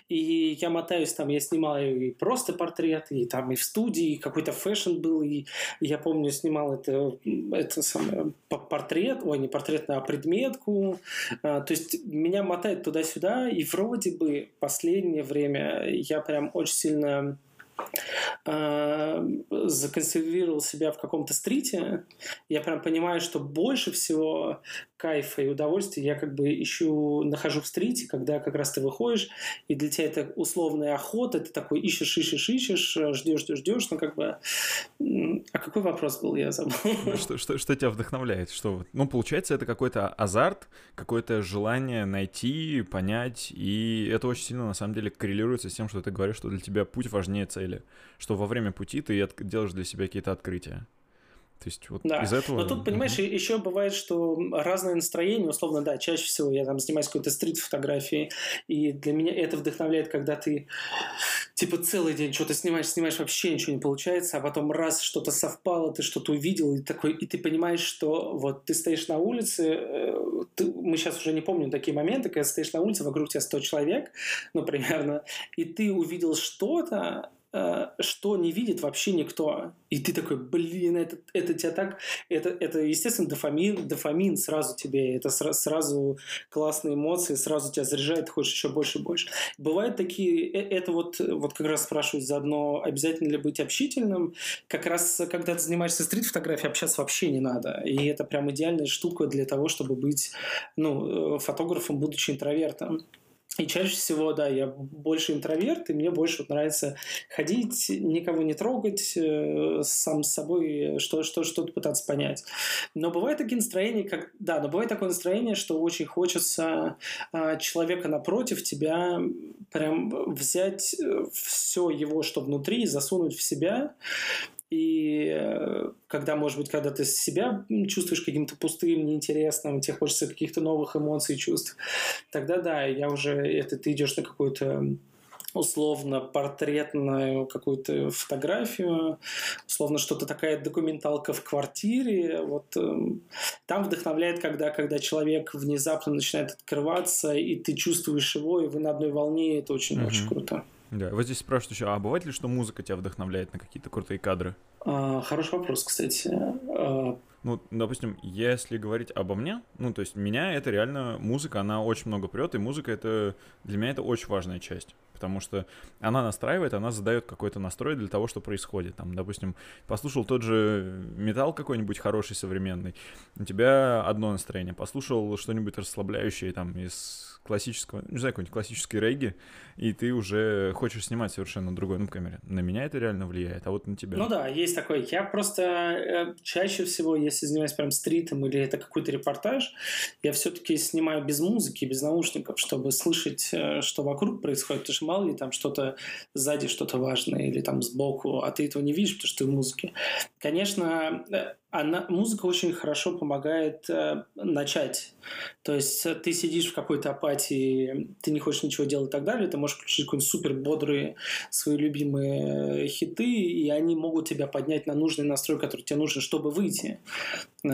Speaker 2: И я мотаюсь там, я снимал и просто портреты, и там и в студии, и какой-то fashion был, и, я помню, снимал это, это самое, портрет, ой, не портрет, а предметку. А, то есть меня мотает туда-сюда, и вроде бы последнее время я прям очень сильно законсервировал себя в каком-то стрите, я прям понимаю, что больше всего кайфа и удовольствия я как бы ищу, нахожу в стрите, когда как раз ты выходишь, и для тебя это условная охота, ты такой ищешь, ищешь, ищешь, ждешь, ждешь, ждешь, ну как бы... А какой вопрос был, я забыл.
Speaker 1: Ну, что, что, что тебя вдохновляет? Что, ну, получается, это какой-то азарт, какое-то желание найти, понять, и это очень сильно, на самом деле, коррелируется с тем, что ты говоришь, что для тебя путь важнее цели, что во время пути ты делаешь для себя какие-то открытия. То есть вот да. из этого...
Speaker 2: Но тут, понимаешь, mm-hmm. еще бывает, что разное настроение, условно, да, чаще всего я там занимаюсь какой-то стрит-фотографией, и для меня это вдохновляет, когда ты типа целый день что-то снимаешь, снимаешь, вообще ничего не получается, а потом раз что-то совпало, ты что-то увидел, и такой, и ты понимаешь, что вот ты стоишь на улице, э, ты, мы сейчас уже не помним такие моменты, когда стоишь на улице, вокруг тебя 100 человек, ну, примерно, и ты увидел что-то, что не видит вообще никто. И ты такой, блин, это, это тебя так... Это, это, естественно, дофамин, дофамин сразу тебе, это сразу, сразу классные эмоции, сразу тебя заряжает, хочешь еще больше и больше. Бывают такие... Э, это вот, вот как раз спрашивают заодно, обязательно ли быть общительным. Как раз, когда ты занимаешься стрит-фотографией, общаться вообще не надо. И это прям идеальная штука для того, чтобы быть ну, э, фотографом, будучи интровертом. И чаще всего, да, я больше интроверт, и мне больше вот нравится ходить, никого не трогать, э, сам с собой что, что, что-то пытаться понять. Но бывает такие настроения, как, да, но бывает такое настроение, что очень хочется э, человека напротив тебя прям взять э, все его, что внутри, засунуть в себя, и э, когда, может быть, когда ты себя чувствуешь каким-то пустым, неинтересным, тебе хочется каких-то новых эмоций, чувств, тогда да, я уже, это ты идешь на какую-то условно портретную какую-то фотографию, условно что-то такая документалка в квартире. Вот э, там вдохновляет, когда, когда человек внезапно начинает открываться, и ты чувствуешь его, и вы на одной волне, это очень-очень mm-hmm. круто.
Speaker 1: Да, вот здесь спрашивают еще, а бывает ли, что музыка тебя вдохновляет на какие-то крутые кадры?
Speaker 2: А, хороший вопрос, кстати. А...
Speaker 1: Ну, допустим, если говорить обо мне, ну, то есть меня это реально музыка, она очень много прет, и музыка это для меня это очень важная часть потому что она настраивает, она задает какой-то настрой для того, что происходит. Там, допустим, послушал тот же металл какой-нибудь хороший, современный, у тебя одно настроение, послушал что-нибудь расслабляющее там из классического, не знаю, какой-нибудь классический регги, и ты уже хочешь снимать совершенно другой, ну, камере. На меня это реально влияет, а вот на тебя.
Speaker 2: Ну да, есть такой. Я просто э, чаще всего, если занимаюсь прям стритом или это какой-то репортаж, я все-таки снимаю без музыки, без наушников, чтобы слышать, э, что вокруг происходит, потому что мало ли там что-то сзади что-то важное или там сбоку, а ты этого не видишь, потому что ты в музыке. Конечно, э, она, музыка очень хорошо помогает э, начать. То есть э, ты сидишь в какой-то апатии, ты не хочешь ничего делать и так далее, ты можешь включить какие-нибудь супер бодрые свои любимые хиты, и они могут тебя поднять на нужный настрой, который тебе нужен, чтобы выйти э,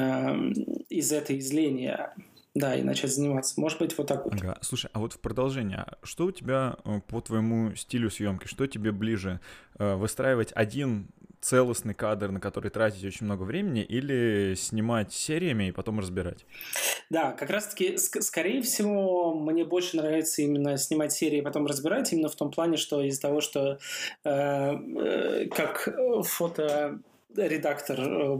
Speaker 2: из этой изления. Да, и начать заниматься. Может быть, вот так вот.
Speaker 1: Ага. Слушай, а вот в продолжение, что у тебя э, по твоему стилю съемки, что тебе ближе? Э, выстраивать один целостный кадр, на который тратить очень много времени, или снимать сериями и потом разбирать?
Speaker 2: Да, как раз-таки, ск- скорее всего, мне больше нравится именно снимать серии и потом разбирать, именно в том плане, что из-за того, что э, э, как фото редактор э,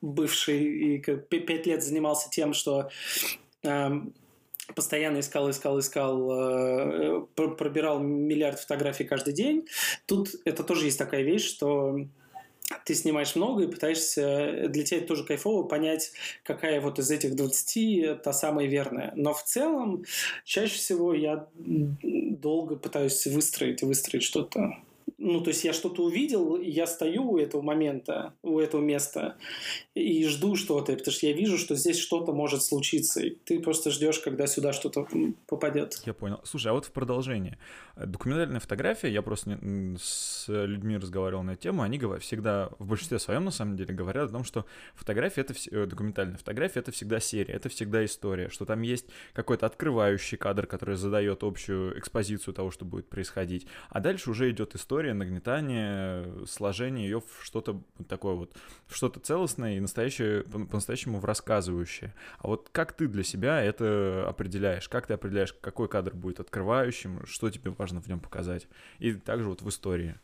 Speaker 2: бывший и пять лет занимался тем, что э, постоянно искал, искал, искал, э, пробирал миллиард фотографий каждый день. Тут это тоже есть такая вещь, что ты снимаешь много и пытаешься, для тебя это тоже кайфово, понять, какая вот из этих 20 та самая верная. Но в целом, чаще всего я долго пытаюсь выстроить, выстроить что-то ну, то есть я что-то увидел, я стою у этого момента, у этого места и жду что-то, потому что я вижу, что здесь что-то может случиться, и ты просто ждешь, когда сюда что-то попадет.
Speaker 1: Я понял. Слушай, а вот в продолжение. Документальная фотография, я просто с людьми разговаривал на эту тему, они говорят, всегда, в большинстве своем, на самом деле, говорят о том, что фотография, это э, документальная фотография, это всегда серия, это всегда история, что там есть какой-то открывающий кадр, который задает общую экспозицию того, что будет происходить, а дальше уже идет история, нагнетание, сложение ее в что-то такое вот, в что-то целостное и настоящее, по-настоящему в рассказывающее. А вот как ты для себя это определяешь? Как ты определяешь, какой кадр будет открывающим, что тебе важно в нем показать? И также вот в истории.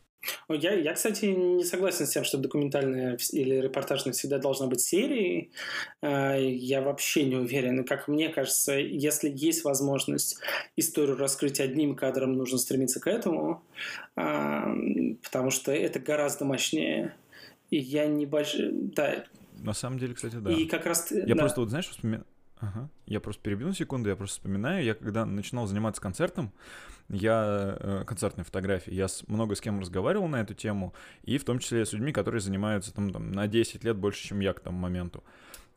Speaker 2: Я, я, кстати, не согласен с тем, что документальная или репортажная всегда должна быть серией. А, я вообще не уверен. Как мне кажется, если есть возможность историю раскрыть одним кадром, нужно стремиться к этому, а, потому что это гораздо мощнее. И я не большой... Да.
Speaker 1: На самом деле, кстати, да.
Speaker 2: И как раз...
Speaker 1: Я да. просто, вот знаешь, вспоминаю... Ага. Я просто перебью на секунду, я просто вспоминаю, я когда начинал заниматься концертом, я э, концертной фотографией, я с, много с кем разговаривал на эту тему, и в том числе с людьми, которые занимаются там, там на 10 лет больше, чем я к тому моменту.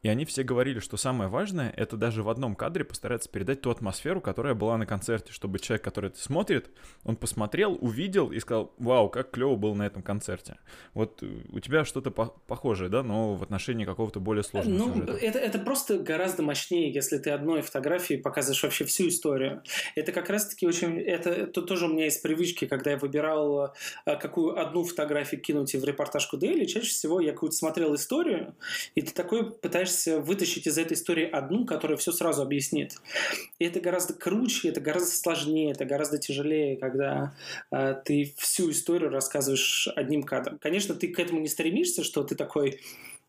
Speaker 1: И они все говорили, что самое важное — это даже в одном кадре постараться передать ту атмосферу, которая была на концерте, чтобы человек, который это смотрит, он посмотрел, увидел и сказал, вау, как клево было на этом концерте. Вот э, у тебя что-то по похожее, да, но в отношении какого-то более сложного
Speaker 2: Ну, сюжета. это, это просто гораздо мощнее, если ты одной фотографией показываешь вообще всю историю. Это как раз-таки очень... Это, это тоже у меня есть привычки, когда я выбирал, э, какую одну фотографию кинуть в репортажку Daily, чаще всего я какую-то смотрел историю, и ты такой пытаешься пытаешься вытащить из этой истории одну, которая все сразу объяснит. И это гораздо круче, это гораздо сложнее, это гораздо тяжелее, когда э, ты всю историю рассказываешь одним кадром. Конечно, ты к этому не стремишься, что ты такой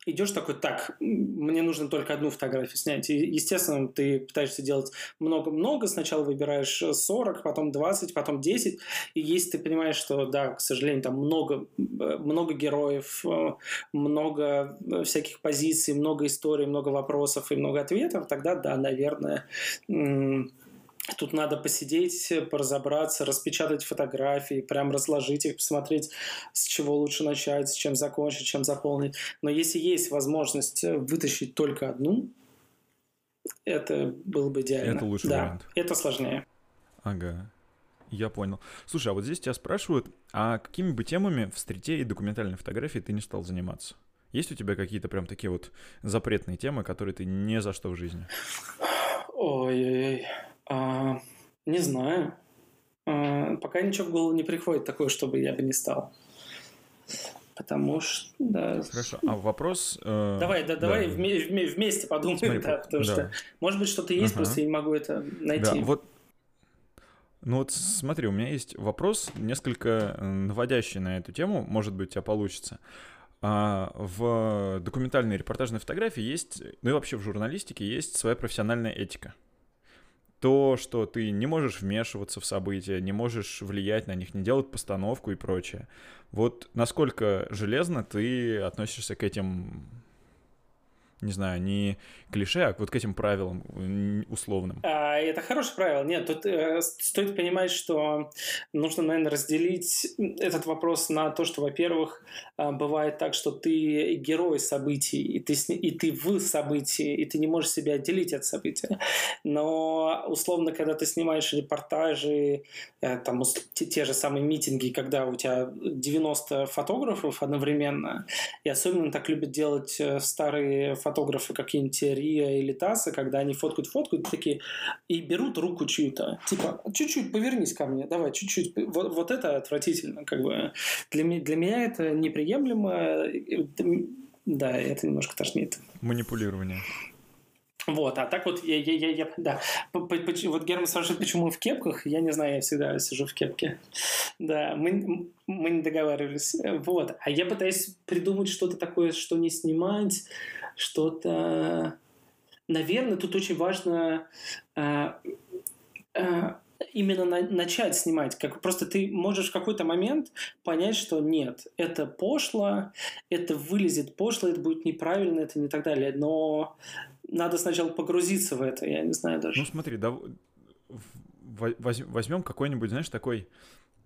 Speaker 2: идешь такой, так, мне нужно только одну фотографию снять. И, естественно, ты пытаешься делать много-много, сначала выбираешь 40, потом 20, потом 10, и если ты понимаешь, что, да, к сожалению, там много, много героев, много всяких позиций, много историй, много вопросов и много ответов, тогда, да, наверное, Тут надо посидеть, поразобраться, распечатать фотографии, прям разложить их, посмотреть, с чего лучше начать, с чем закончить, чем заполнить. Но если есть возможность вытащить только одну, это было бы идеально.
Speaker 1: Это лучший
Speaker 2: да,
Speaker 1: вариант.
Speaker 2: Это сложнее.
Speaker 1: Ага. Я понял. Слушай, а вот здесь тебя спрашивают, а какими бы темами в стрите и документальной фотографии ты не стал заниматься? Есть у тебя какие-то прям такие вот запретные темы, которые ты ни за что в жизни?
Speaker 2: Ой-ой-ой. А, не знаю. А, пока ничего в голову не приходит такое, чтобы я бы не стал. Потому что, да.
Speaker 1: Хорошо, а вопрос... Э,
Speaker 2: давай, да, давай да. Вме- вместе подумаем, Смотри, да, потому да. что, может быть, что-то есть, ага. просто я не могу это найти.
Speaker 1: Да, вот ну вот смотри, у меня есть вопрос, несколько наводящий на эту тему, может быть, у тебя получится. А в документальной репортажной фотографии есть, ну и вообще в журналистике есть своя профессиональная этика то, что ты не можешь вмешиваться в события, не можешь влиять на них, не делать постановку и прочее. Вот насколько железно ты относишься к этим не знаю, не клише, а вот к этим правилам условным?
Speaker 2: А, это хорошее правило. Нет, тут э, стоит понимать, что нужно, наверное, разделить этот вопрос на то, что, во-первых, э, бывает так, что ты герой событий, и ты, и ты в событии, и ты не можешь себя отделить от события. Но, условно, когда ты снимаешь репортажи, э, там, те, те же самые митинги, когда у тебя 90 фотографов одновременно, и особенно так любят делать э, старые фотографы какие-нибудь Рия или Таса, когда они фоткают, фоткают, такие, и берут руку чью-то. Типа, чуть-чуть повернись ко мне, давай, чуть-чуть. Вот, вот это отвратительно. Как бы. для, для меня это неприемлемо. Да, это немножко тошнит.
Speaker 1: Манипулирование.
Speaker 2: Вот, а так вот, я, я, я, я да. Вот Герман спрашивает, почему в кепках. Я не знаю, я всегда сижу в кепке. Да, мы, мы не договаривались. Вот. А я пытаюсь придумать что-то такое, что не снимать, что-то... Наверное, тут очень важно э, э, именно на, начать снимать. Как, просто ты можешь в какой-то момент понять, что нет, это пошло, это вылезет пошло, это будет неправильно, это не так далее. Но надо сначала погрузиться в это, я не знаю даже.
Speaker 1: Ну смотри, да, возьмем какой-нибудь, знаешь, такой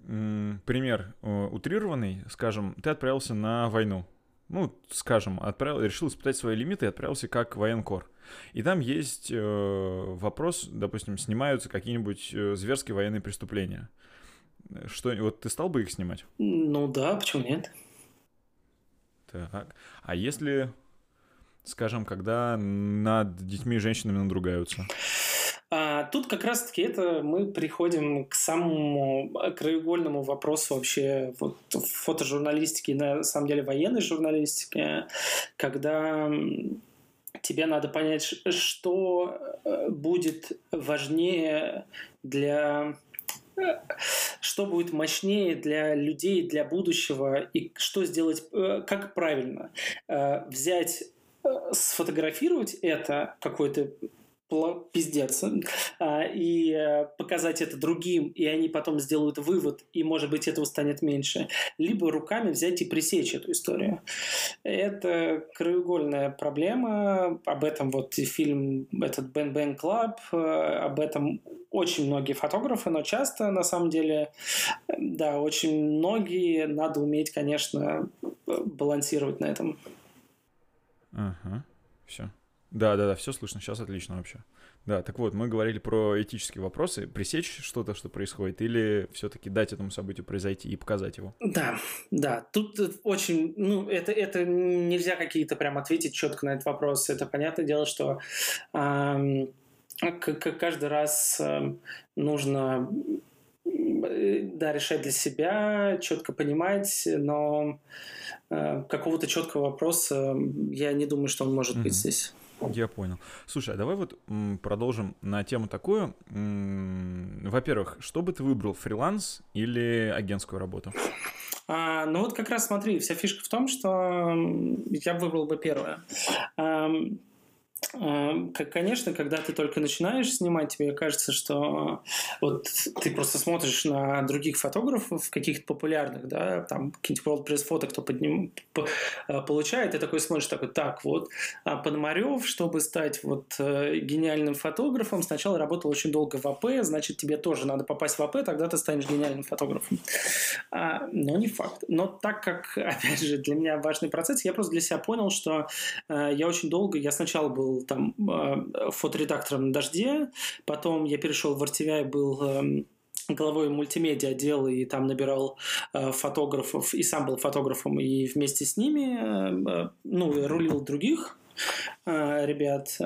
Speaker 1: пример э, утрированный, скажем, ты отправился на войну, ну, скажем, отправил, решил испытать свои лимиты и отправился как военкор. И там есть э, вопрос, допустим, снимаются какие-нибудь э, зверские военные преступления. Что, вот ты стал бы их снимать?
Speaker 2: Ну да, почему нет?
Speaker 1: Так. А если, скажем, когда над детьми и женщинами надругаются?
Speaker 2: А, тут как раз-таки это мы приходим к самому краеугольному вопросу вообще вот, фотожурналистики, на самом деле военной журналистики, когда тебе надо понять, что э, будет важнее для что будет мощнее для людей, для будущего, и что сделать, э, как правильно э, взять сфотографировать это какой-то пиздец, а, и э, показать это другим, и они потом сделают вывод, и, может быть, этого станет меньше, либо руками взять и пресечь эту историю. Это краеугольная проблема, об этом вот и фильм этот Bang Bang Club, э, об этом очень многие фотографы, но часто, на самом деле, да, очень многие, надо уметь, конечно, балансировать на этом.
Speaker 1: Ага, все. Да, да, да, все слышно, сейчас отлично вообще. Да, так вот, мы говорили про этические вопросы. Пресечь что-то, что происходит, или все-таки дать этому событию произойти и показать его?
Speaker 2: Да, да. Тут очень, ну, это, это нельзя какие-то прям ответить четко на этот вопрос. Это понятное дело, что э, каждый раз э, нужно да, решать для себя, четко понимать, но э, какого-то четкого вопроса я не думаю, что он может mm-hmm. быть здесь.
Speaker 1: Я понял. Слушай, а давай вот продолжим на тему такую. Во-первых, что бы ты выбрал, фриланс или агентскую работу?
Speaker 2: А, ну вот как раз смотри, вся фишка в том, что я выбрал бы первое. Эм, конечно, когда ты только начинаешь снимать, тебе кажется, что вот ты просто смотришь на других фотографов, каких-то популярных, да, там какие-нибудь World Press фото, кто под ним э, получает, ты такой смотришь, такой, так, вот, а Пономарев, чтобы стать вот э, гениальным фотографом, сначала работал очень долго в АП, значит, тебе тоже надо попасть в АП, тогда ты станешь гениальным фотографом. А, но не факт. Но так как, опять же, для меня важный процесс, я просто для себя понял, что э, я очень долго, я сначала был там э, фоторедактором на «Дожде», потом я перешел в RTVI, был эм, главой мультимедиа отдела и там набирал э, фотографов, и сам был фотографом, и вместе с ними, э, ну, рулил других ребят.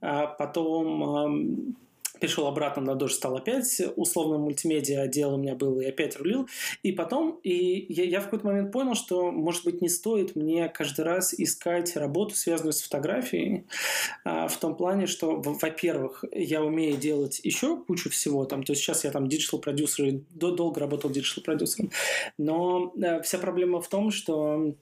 Speaker 2: А потом перешел обратно на Дождь, стал опять условно мультимедиа отдел у меня был, и опять рулил. И потом и я, я в какой-то момент понял, что, может быть, не стоит мне каждый раз искать работу, связанную с фотографией, а, в том плане, что, во-первых, я умею делать еще кучу всего, там, то есть сейчас я там digital продюсер, долго работал digital продюсером, но а, вся проблема в том, что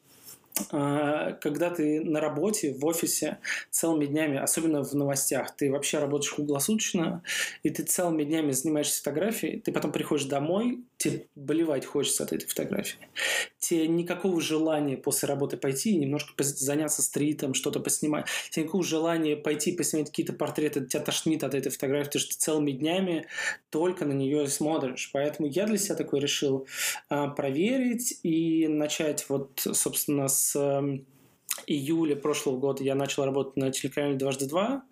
Speaker 2: когда ты на работе, в офисе целыми днями, особенно в новостях, ты вообще работаешь круглосуточно, и ты целыми днями занимаешься фотографией, ты потом приходишь домой, тебе болевать хочется от этой фотографии. Тебе никакого желания после работы пойти и немножко заняться стритом, что-то поснимать. Тебе никакого желания пойти поснимать какие-то портреты, тебя тошнит от этой фотографии, потому что ты целыми днями только на нее смотришь. Поэтому я для себя такой решил а, проверить и начать вот, собственно, с was ähm, июля прошлого года я начал работать на телеканале «Дважды два»,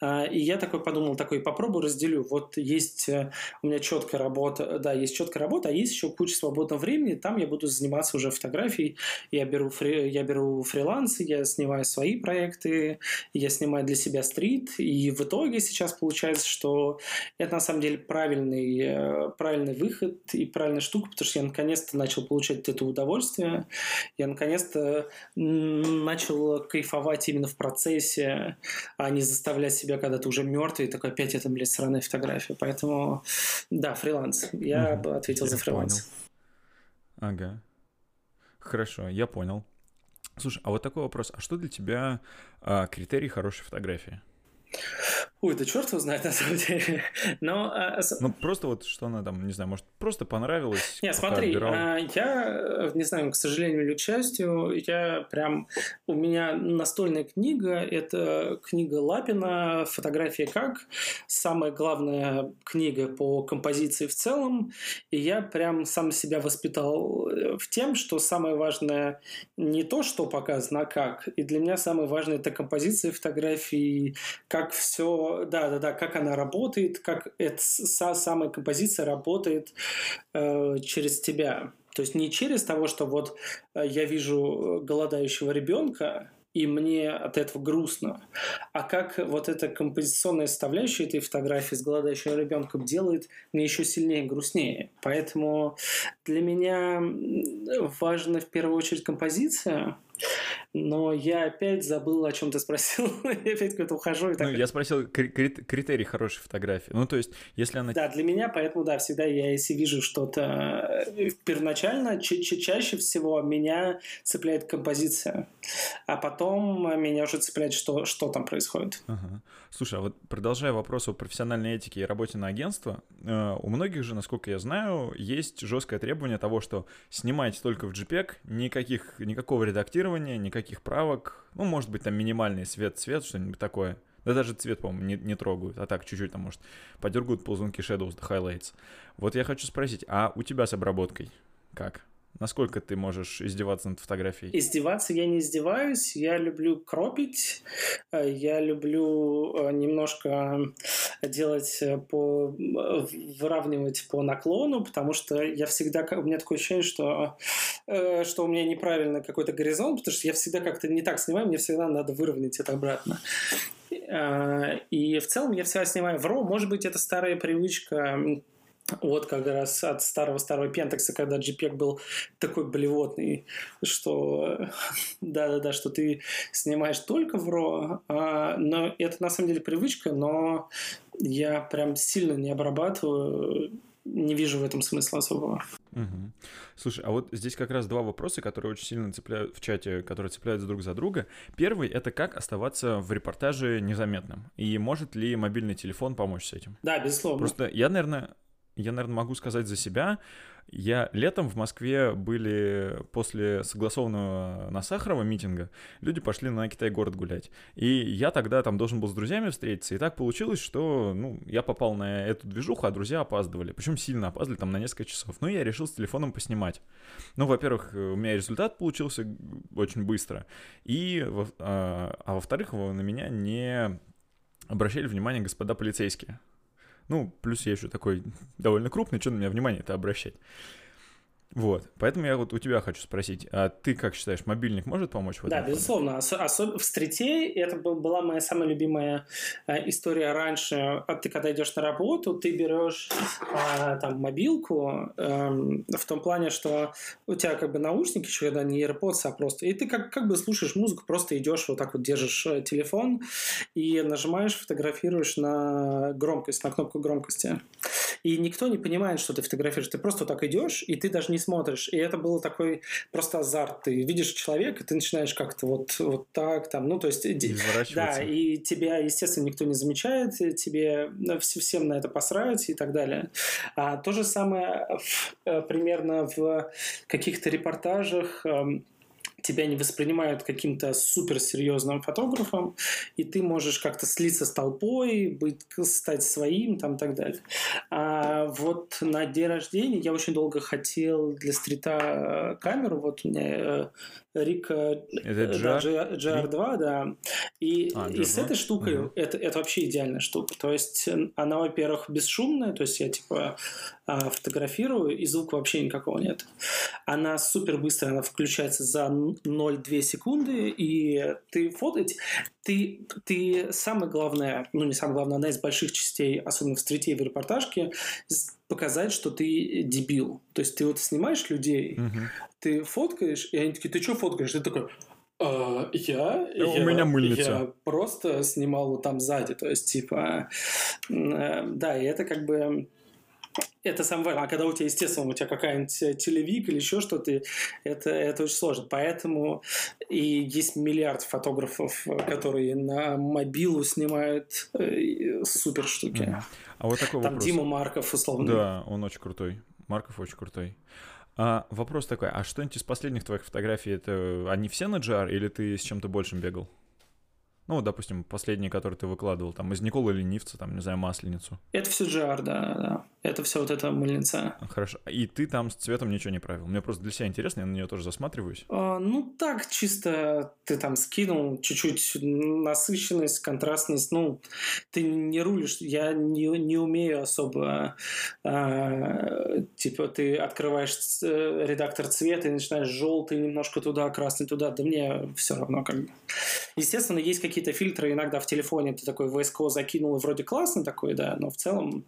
Speaker 2: а, и я такой подумал, такой, попробую разделю. Вот есть э, у меня четкая работа, да, есть четкая работа, а есть еще куча свободного времени, там я буду заниматься уже фотографией, я беру, фри, я беру фриланс, я снимаю свои проекты, я снимаю для себя стрит, и в итоге сейчас получается, что это на самом деле правильный, э, правильный выход и правильная штука, потому что я наконец-то начал получать это удовольствие, я наконец-то начал кайфовать именно в процессе, а не заставлять себя, когда ты уже мертвый, такой опять это, блядь, сраная фотография. Поэтому, да, фриланс. Я бы ответил я за фриланс.
Speaker 1: Понял. Ага. Хорошо, я понял. Слушай, а вот такой вопрос. А что для тебя а, критерий хорошей фотографии?
Speaker 2: Ой, да черт его знает, на самом деле. Но,
Speaker 1: а, ну, просто вот что она там, не знаю, может, просто понравилось.
Speaker 2: Не, смотри, а, я, не знаю, к сожалению или к счастью, я прям... У меня настольная книга, это книга Лапина «Фотография как?», самая главная книга по композиции в целом, и я прям сам себя воспитал э, в тем, что самое важное не то, что показано, а как. И для меня самое важное это композиция фотографии, как все да, да, да, как она работает, как эта самая композиция работает э, через тебя. То есть не через того, что вот э, я вижу голодающего ребенка, и мне от этого грустно. А как вот эта композиционная составляющая этой фотографии с голодающим ребенком делает мне еще сильнее грустнее. Поэтому для меня важна в первую очередь композиция, Но я опять забыл, о чем ты спросил. я опять куда-то ухожу. И
Speaker 1: так... Ну, я спросил крит- критерий хорошей фотографии. Ну, то есть, если она...
Speaker 2: Да, для меня, поэтому, да, всегда я, если вижу что-то э, первоначально, ча- чаще всего меня цепляет композиция. А потом меня уже цепляет, что, что там происходит.
Speaker 1: Ага. Слушай, а вот продолжая вопрос о профессиональной этике и работе на агентство, э, у многих же, насколько я знаю, есть жесткое требование того, что снимать только в JPEG, никаких, никакого редактирования, никаких правок, ну, может быть, там минимальный свет-цвет, что-нибудь такое. Да даже цвет, по-моему, не, не трогают, а так чуть-чуть там, может, подергают ползунки Shadows до Highlights. Вот я хочу спросить, а у тебя с обработкой как? Насколько ты можешь издеваться над фотографией?
Speaker 2: Издеваться я не издеваюсь. Я люблю кропить. Э, я люблю э, немножко делать э, по... выравнивать по наклону, потому что я всегда... У меня такое ощущение, что, что у меня неправильно какой-то горизонт, потому что я всегда как-то не так снимаю, мне всегда надо выровнять это обратно. И в целом я всегда снимаю в RAW. Может быть, это старая привычка вот как раз от старого-старого пентекса, когда JPEG был такой блевотный, что да-да-да, что ты снимаешь только в RAW, а, но это на самом деле привычка, но я прям сильно не обрабатываю, не вижу в этом смысла особого.
Speaker 1: Угу. Слушай, а вот здесь как раз два вопроса, которые очень сильно цепляют в чате, которые цепляются друг за друга. Первый — это как оставаться в репортаже незаметным? И может ли мобильный телефон помочь с этим?
Speaker 2: Да, безусловно.
Speaker 1: Просто я, наверное, я, наверное, могу сказать за себя. Я летом в Москве были после согласованного на Сахарова митинга, люди пошли на Китай-город гулять. И я тогда там должен был с друзьями встретиться, и так получилось, что, ну, я попал на эту движуху, а друзья опаздывали. Причем сильно опаздывали, там на несколько часов. Ну, я решил с телефоном поснимать. Ну, во-первых, у меня результат получился очень быстро, и, а, а во-вторых, на меня не обращали внимание господа полицейские. Ну, плюс я еще такой довольно крупный, что на меня внимание-то обращать. Вот, поэтому я вот у тебя хочу спросить, а ты как считаешь, мобильник может помочь в этом?
Speaker 2: Да, безусловно. Особенно в стрите это была моя самая любимая э, история раньше. А ты когда идешь на работу, ты берешь а, там мобилку эм, в том плане, что у тебя как бы наушники еще когда не AirPods, а просто... И ты как, как бы слушаешь музыку, просто идешь вот так вот держишь э, телефон и нажимаешь, фотографируешь на громкость, на кнопку громкости. И никто не понимает, что ты фотографируешь. Ты просто так идешь, и ты даже не смотришь. И это был такой просто азарт. Ты видишь человека, ты начинаешь как-то вот, вот так там, ну, то есть... Да, и тебя, естественно, никто не замечает, тебе ну, всем на это посрать и так далее. А то же самое э, примерно в каких-то репортажах эм, тебя не воспринимают каким-то суперсерьезным фотографом, и ты можешь как-то слиться с толпой, быть, стать своим, там, и так далее. А вот на день рождения я очень долго хотел для стрита камеру, вот у меня э, Рика GR, GR2, да. И, а, и с этой штукой угу. это, это вообще идеальная штука. То есть она, во-первых, бесшумная, то есть я типа а, фотографирую, и звука вообще никакого нет. Она супер быстрая, она включается за 0,2 секунды, и ты фотать, ты, ты самое главное, ну не самое главное, одна из больших частей, особенно в стрите и в репортажке, показать, что ты дебил. То есть ты вот снимаешь людей, угу. ты фоткаешь, и они такие, ты что фоткаешь? Ты такой, а, я,
Speaker 1: у я, меня мыльница.
Speaker 2: Я просто снимал вот там сзади, то есть типа, э, да, и это как бы это самое важное. А когда у тебя, естественно, у тебя какая-нибудь э, телевик или еще что-то, это, это очень сложно. Поэтому и есть миллиард фотографов, которые на мобилу снимают э, супер штуки. Mm.
Speaker 1: А вот такой
Speaker 2: Там
Speaker 1: вопрос.
Speaker 2: Дима Марков, условно.
Speaker 1: Да, он очень крутой. Марков очень крутой. А, вопрос такой, а что-нибудь из последних твоих фотографий, это они все на GR или ты с чем-то большим бегал? Ну, допустим, последние, которые ты выкладывал, там, из Николы Ленивца, там, не знаю, Масленицу.
Speaker 2: Это все GR, да, да. Это все вот эта мыльница.
Speaker 1: Хорошо. И ты там с цветом ничего не правил? Мне просто для себя интересно, я на нее тоже засматриваюсь.
Speaker 2: А, ну, так, чисто ты там скинул чуть-чуть насыщенность, контрастность. Ну, ты не рулишь. Я не, не умею особо... А, типа, ты открываешь э, редактор цвета и начинаешь желтый немножко туда, красный туда. Да мне все равно как бы. Естественно, есть какие-то фильтры иногда в телефоне. Ты такой VSCO закинул и вроде классный такой, да, но в целом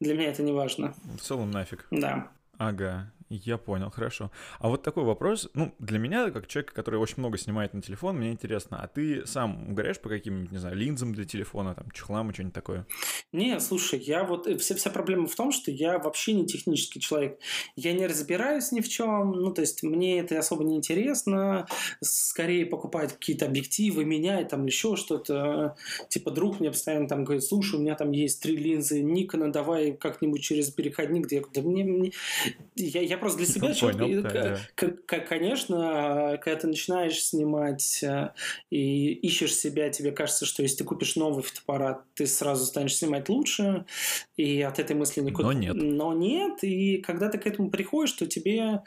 Speaker 2: для меня это не важно.
Speaker 1: В целом нафиг.
Speaker 2: Да.
Speaker 1: Ага, Я понял, хорошо. А вот такой вопрос, ну, для меня, как человек, который очень много снимает на телефон, мне интересно, а ты сам угораешь по каким-нибудь, не знаю, линзам для телефона, там, чехлам и что-нибудь такое?
Speaker 2: Не, слушай, я вот, э, вся, вся проблема в том, что я вообще не технический человек. Я не разбираюсь ни в чем, ну, то есть мне это особо не интересно, скорее покупать какие-то объективы, менять там еще что-то. Типа друг мне постоянно там говорит, слушай, у меня там есть три линзы Никона, давай как-нибудь через переходник, где да мне, мне... Я, я просто для себя Понял, да, да. Конечно, когда ты начинаешь снимать э, и ищешь себя, тебе кажется, что если ты купишь новый фотоаппарат, ты сразу станешь снимать лучше, и от этой мысли никуда...
Speaker 1: Но нет.
Speaker 2: Но нет, и когда ты к этому приходишь, то тебе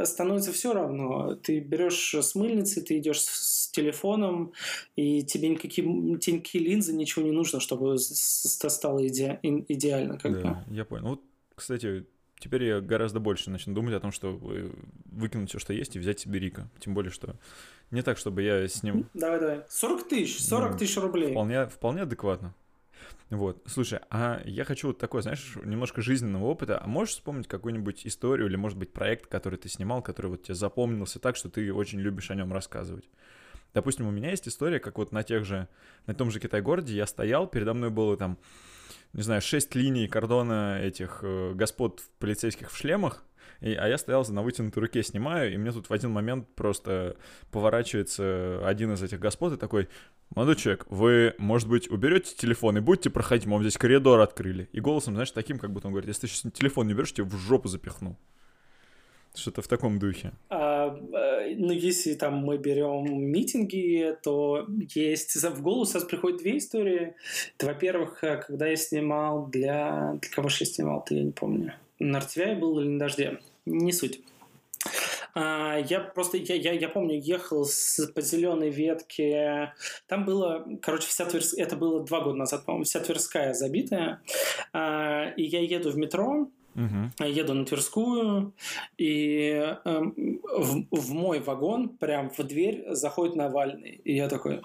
Speaker 2: становится все равно. Ты берешь с мыльницы, ты идешь с телефоном, и тебе никакие, тебе никакие линзы, ничего не нужно, чтобы стало иде, идеально. Как
Speaker 1: да, я понял. Вот, кстати, Теперь я гораздо больше начну думать о том, что выкинуть все, что есть, и взять себе Рика. Тем более, что не так, чтобы я с ним...
Speaker 2: Давай, давай. 40 тысяч, 40 ну, тысяч рублей.
Speaker 1: Вполне, вполне адекватно. Вот, слушай, а я хочу вот такой, знаешь, немножко жизненного опыта. А можешь вспомнить какую-нибудь историю или, может быть, проект, который ты снимал, который вот тебе запомнился так, что ты очень любишь о нем рассказывать? Допустим, у меня есть история, как вот на тех же, на том же Китай-городе я стоял, передо мной было там не знаю, шесть линий кордона этих э, господ полицейских в шлемах, и, а я стоял на вытянутой руке, снимаю, и мне тут в один момент просто поворачивается один из этих господ и такой, молодой человек, вы, может быть, уберете телефон и будете проходить, мы вам здесь коридор открыли. И голосом, знаешь, таким, как будто он говорит, если ты сейчас телефон не берешь, тебе в жопу запихну. Что-то в таком духе.
Speaker 2: А, э, ну, если там мы берем митинги, то есть в голову сразу приходят две истории. Это, во-первых, э, когда я снимал для... Для кого же я снимал-то, я не помню. На Артвяе был или на Дожде. Не суть. А, я просто, я, я, я помню, ехал с, по зеленой ветке. Там было, короче, вся Тверская, это было два года назад, по-моему, вся Тверская забитая. А, и я еду в метро, Угу. Еду на Тверскую, и э, в, в мой вагон, прям в дверь, заходит Навальный. И я такой,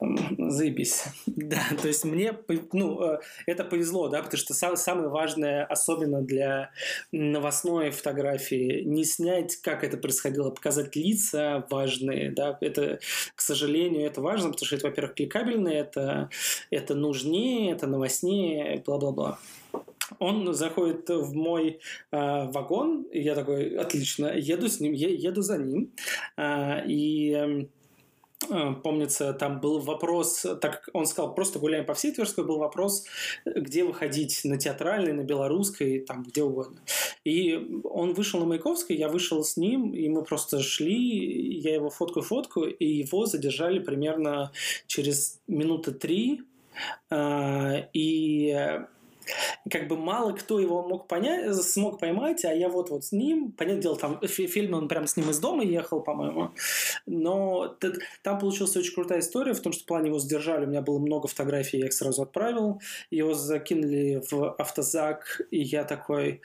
Speaker 2: заебись. Да, то есть мне, ну, э, это повезло, да, потому что самое важное, особенно для новостной фотографии, не снять, как это происходило, показать лица важные, да, это, к сожалению, это важно, потому что это, во-первых, кликабельно, это, это нужнее, это новостнее, бла-бла-бла он заходит в мой э, вагон, и я такой, отлично, еду с ним, е- еду за ним, э, и эм, э, помнится, там был вопрос, так он сказал, просто гуляем по всей Тверской, был вопрос, где выходить, на театральной, на белорусской, там, где угодно. И он вышел на Маяковской, я вышел с ним, и мы просто шли, я его фотку-фотку, и его задержали примерно через минуты три, э, и как бы мало кто его мог понять, смог поймать, а я вот вот с ним, понятное дело, там фильм он прям с ним из дома ехал, по-моему, но там получилась очень крутая история в том, что в плане его задержали, у меня было много фотографий, я их сразу отправил, его закинули в автозак, и я такой,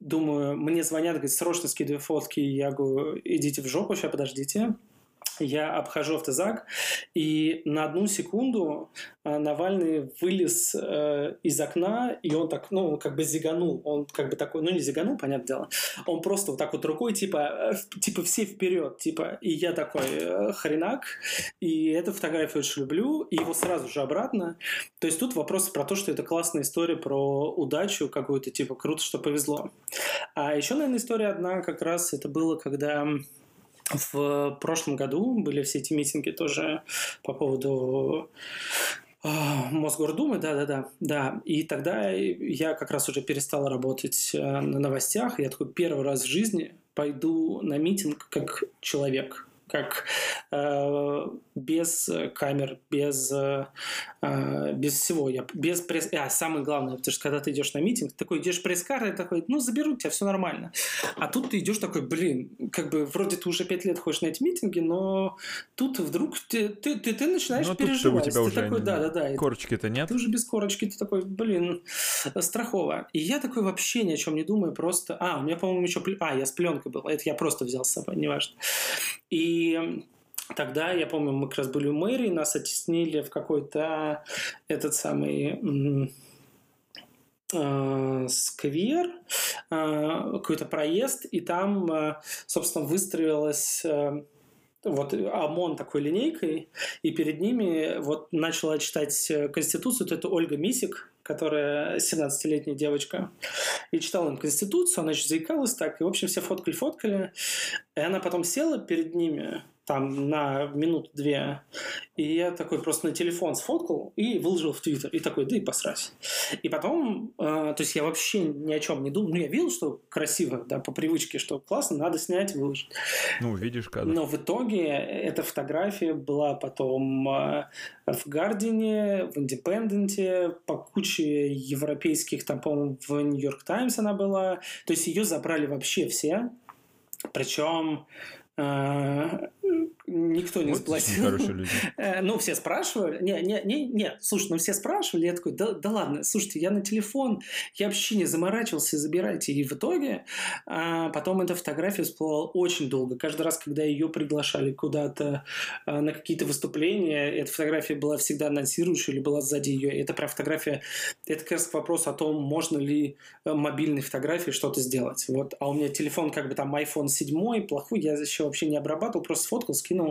Speaker 2: думаю, мне звонят, говорят, срочно скидывай фотки, я говорю, идите в жопу, сейчас подождите, я обхожу автозак, и на одну секунду э, Навальный вылез э, из окна, и он так, ну, как бы зиганул. Он как бы такой, ну, не зиганул, понятное дело. Он просто вот так вот рукой, типа, э, типа все вперед, типа. И я такой, э, хренак. И эту фотографию очень люблю, и его сразу же обратно. То есть тут вопрос про то, что это классная история про удачу какую-то, типа, круто, что повезло. А еще, наверное, история одна как раз, это было, когда в прошлом году были все эти митинги тоже по поводу а, Мосгордумы, да-да-да, да. И тогда я как раз уже перестал работать э, на новостях. Я такой первый раз в жизни пойду на митинг как человек как э, без камер, без, э, без всего. Я, без пресс... А, самое главное, потому что когда ты идешь на митинг, такой идешь пресс-картой, такой, ну, заберут тебя, все нормально. А тут ты идешь такой, блин, как бы вроде ты уже пять лет ходишь на эти митинги, но тут вдруг ты, ты, ты, ты начинаешь но переживать.
Speaker 1: у тебя
Speaker 2: ты
Speaker 1: уже
Speaker 2: такой, да, да, да.
Speaker 1: Корочки-то нет?
Speaker 2: Ты уже без корочки, ты такой, блин, страхово. И я такой вообще ни о чем не думаю, просто... А, у меня, по-моему, еще... А, я с пленкой был, это я просто взял с собой, неважно. И Тогда, я помню, мы как раз были у мэрии, нас оттеснили в какой-то этот самый э, сквер, какой-то проезд, и там, собственно, выстроилась вот ОМОН такой линейкой, и перед ними вот начала читать Конституцию, вот это Ольга Мисик, которая 17-летняя девочка, и читала им Конституцию, она еще заикалась так, и, в общем, все фоткали-фоткали, и она потом села перед ними, там на минуту-две. И я такой просто на телефон сфоткал и выложил в Твиттер. И такой, да и посрать. И потом, э, то есть я вообще ни о чем не думал. Ну, я видел, что красиво, да, по привычке, что классно, надо снять, выложить.
Speaker 1: Ну, видишь кадр.
Speaker 2: Но в итоге эта фотография была потом э, в Гардине, в Индепенденте, по куче европейских, там, по-моему, в Нью-Йорк Таймс она была. То есть ее забрали вообще все. Причем а, никто не вот сплотил. Э, ну, все спрашивали. Не, не, не, не, слушай, ну все спрашивали, я такой, да, да ладно, слушайте, я на телефон, я вообще не заморачивался, забирайте. И в итоге а, потом эта фотография всплывала очень долго. Каждый раз, когда ее приглашали куда-то а, на какие-то выступления, эта фотография была всегда анонсирующей или была сзади ее. Это прям фотография, это как раз вопрос о том, можно ли э, мобильной фотографией что-то сделать. Вот, а у меня телефон как бы там iPhone 7, плохой, я еще вообще не обрабатывал, просто сфоткал, скинул,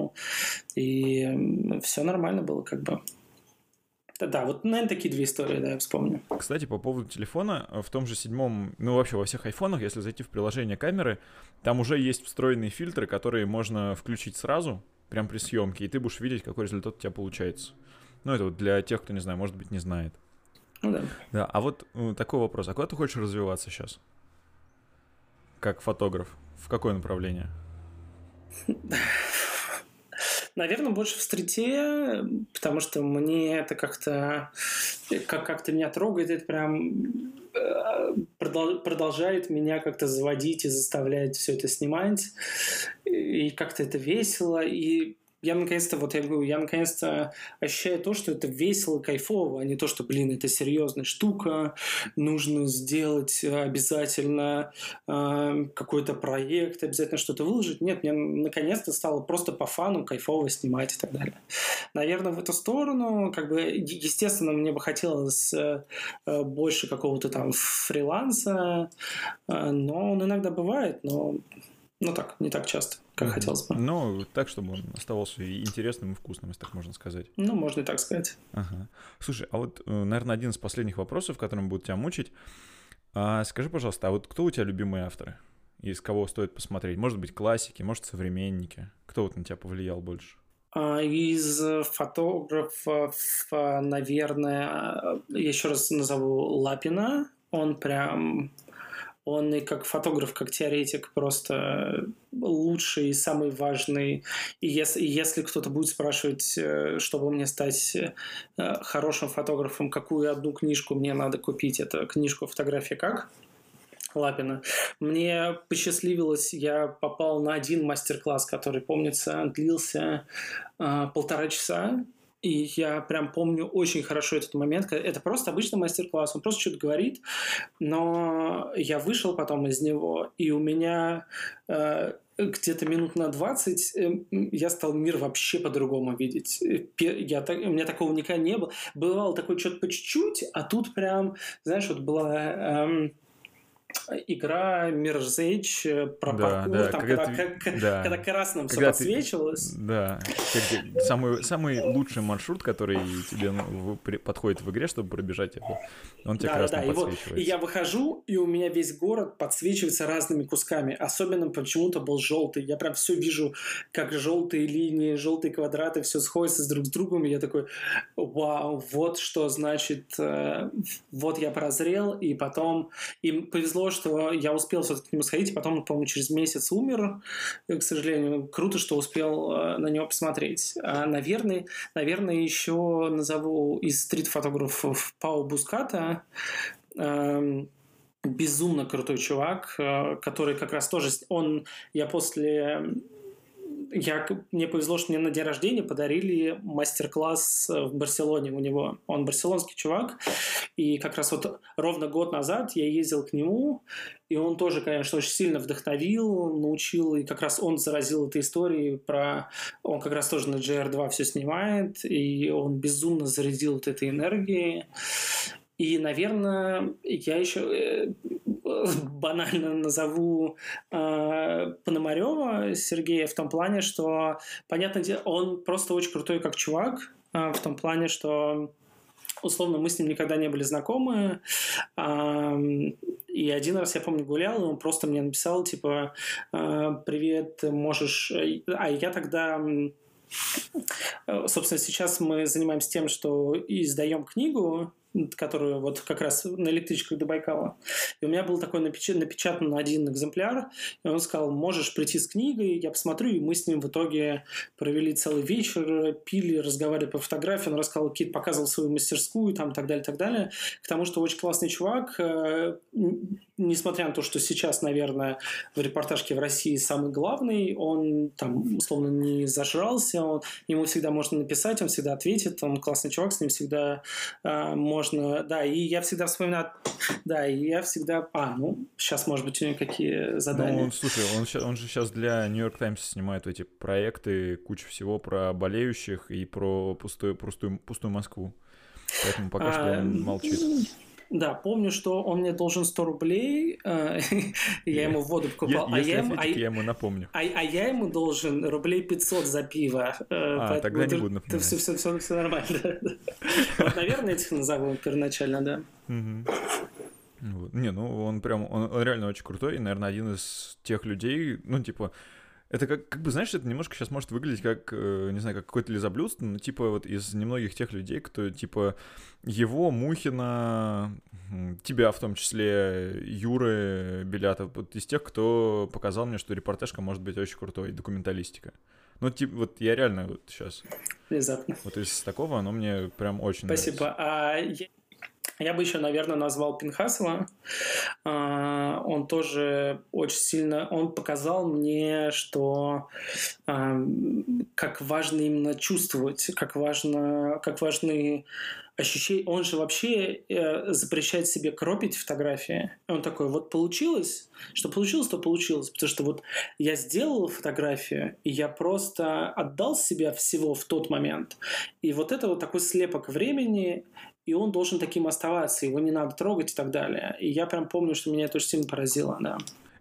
Speaker 2: и все нормально было как бы. Да, вот, наверное, такие две истории, да, я вспомню.
Speaker 1: Кстати, по поводу телефона, в том же седьмом, ну, вообще во всех айфонах, если зайти в приложение камеры, там уже есть встроенные фильтры, которые можно включить сразу, прям при съемке, и ты будешь видеть, какой результат у тебя получается. Ну, это вот для тех, кто не знает, может быть, не знает.
Speaker 2: Ну да.
Speaker 1: Да, а вот ну, такой вопрос. А куда ты хочешь развиваться сейчас? Как фотограф? В какое направление?
Speaker 2: Наверное, больше в стрите, потому что мне это как-то как, как-то меня трогает, это прям э, продолжает меня как-то заводить и заставляет все это снимать. И как-то это весело. И я наконец-то, вот я говорю, я наконец-то ощущаю то, что это весело, кайфово, а не то, что, блин, это серьезная штука, нужно сделать обязательно э, какой-то проект, обязательно что-то выложить. Нет, мне наконец-то стало просто по фану кайфово снимать и так далее. Наверное, в эту сторону, как бы, естественно, мне бы хотелось э, больше какого-то там фриланса, э, но он иногда бывает, но ну так, не так часто, как mm-hmm. хотелось бы.
Speaker 1: Ну, так, чтобы он оставался и интересным, и вкусным, если так можно сказать.
Speaker 2: Ну, можно и так сказать.
Speaker 1: Ага. Слушай, а вот, э, наверное, один из последних вопросов, которым будут тебя мучить. А, скажи, пожалуйста, а вот кто у тебя любимые авторы? Из кого стоит посмотреть? Может быть, классики, может, современники? Кто вот на тебя повлиял больше?
Speaker 2: А, из фотографов, наверное, я еще раз назову Лапина. Он прям он и как фотограф, как теоретик просто лучший и самый важный. И если, если кто-то будет спрашивать, э, чтобы мне стать э, хорошим фотографом, какую одну книжку мне надо купить, это книжку «Фотография как?» Лапина. Мне посчастливилось, я попал на один мастер-класс, который, помнится, длился э, полтора часа, и я прям помню очень хорошо этот момент. Это просто обычный мастер-класс, он просто что-то говорит, но я вышел потом из него, и у меня э, где-то минут на 20 э, я стал мир вообще по-другому видеть. Я, у меня такого никогда не было. Бывало такое что-то по чуть-чуть, а тут прям, знаешь, вот была... Эм, игра Mirror's Edge э, про да, паркур, да, там, когда, когда, ты, да. когда красным когда все подсвечивалось.
Speaker 1: Ты, да, самый, самый лучший маршрут, который тебе ну, подходит в игре, чтобы пробежать его, он тебе да, красным да, подсвечивается.
Speaker 2: И, и я выхожу, и у меня весь город подсвечивается разными кусками. Особенно почему-то был желтый. Я прям все вижу, как желтые линии, желтые квадраты, все сходится с друг с другом. И я такой, вау, вот что значит, э, вот я прозрел, и потом им повезло что я успел все-таки к нему сходить, потом, по-моему, через месяц умер, к сожалению. Круто, что успел э, на него посмотреть. А, наверное, наверное, еще назову из стрит-фотографов Пау Буската, эм, безумно крутой чувак, э, который как раз тоже, он, я после я, мне повезло, что мне на день рождения подарили мастер-класс в Барселоне у него. Он барселонский чувак. И как раз вот ровно год назад я ездил к нему, и он тоже, конечно, очень сильно вдохновил, научил, и как раз он заразил этой историей про... Он как раз тоже на GR2 все снимает, и он безумно зарядил вот этой энергией. И, наверное, я еще... Э, банально назову э, Пономарева Сергея в том плане, что, понятно, он просто очень крутой как чувак, э, в том плане, что условно, мы с ним никогда не были знакомы. И один раз, я помню, гулял, и он просто мне написал, типа, привет, можешь... А я тогда Собственно, сейчас мы занимаемся тем, что издаем книгу которую вот как раз на электричках до Байкала. И у меня был такой напечат, напечатан один экземпляр, и он сказал, можешь прийти с книгой, я посмотрю, и мы с ним в итоге провели целый вечер, пили, разговаривали по фотографии, он рассказал, какие показывал свою мастерскую, там, так далее, так далее. К тому, что очень классный чувак, э, несмотря на то, что сейчас, наверное, в репортажке в России самый главный, он там, условно, не зажрался, он, ему всегда можно написать, он всегда ответит, он классный чувак, с ним всегда э, можно можно, да, и я всегда вспоминаю, да, и я всегда, а, ну, сейчас, может быть, у него какие задания. Ну,
Speaker 1: слушай, он, он же сейчас для Нью-Йорк Таймс снимает эти проекты, кучу всего про болеющих и про пустую, пустую, пустую Москву. Поэтому пока а, что он молчит.
Speaker 2: Да, помню, что он мне должен 100 рублей, э, я ему воду покупал.
Speaker 1: А я ему, а, ему напомню.
Speaker 2: А, а я ему должен рублей 500 за пиво.
Speaker 1: Э, а, тогда не буду напоминать.
Speaker 2: Все, нормально. наверное, этих назову первоначально, да.
Speaker 1: Вот. Не, ну он прям, он, он реально очень крутой, и, наверное, один из тех людей, ну, типа, это как, как бы, знаешь, это немножко сейчас может выглядеть как, э, не знаю, как какое-то лизоблюдство, но типа вот из немногих тех людей, кто типа его, Мухина, тебя в том числе, Юры Белятов, вот из тех, кто показал мне, что репортажка может быть очень крутой, документалистика. Ну, типа, вот я реально вот сейчас...
Speaker 2: Внезапно.
Speaker 1: Вот из такого оно мне прям очень
Speaker 2: Спасибо.
Speaker 1: нравится.
Speaker 2: А я бы еще, наверное, назвал Пинхасова. А, он тоже очень сильно... Он показал мне, что а, как важно именно чувствовать, как важно, как важны ощущения. Он же вообще э, запрещает себе кропить фотографии. Он такой, вот получилось, что получилось, то получилось. Потому что вот я сделал фотографию, и я просто отдал себя всего в тот момент. И вот это вот такой слепок времени, и он должен таким оставаться, его не надо трогать и так далее. И я прям помню, что меня это очень сильно поразило, да.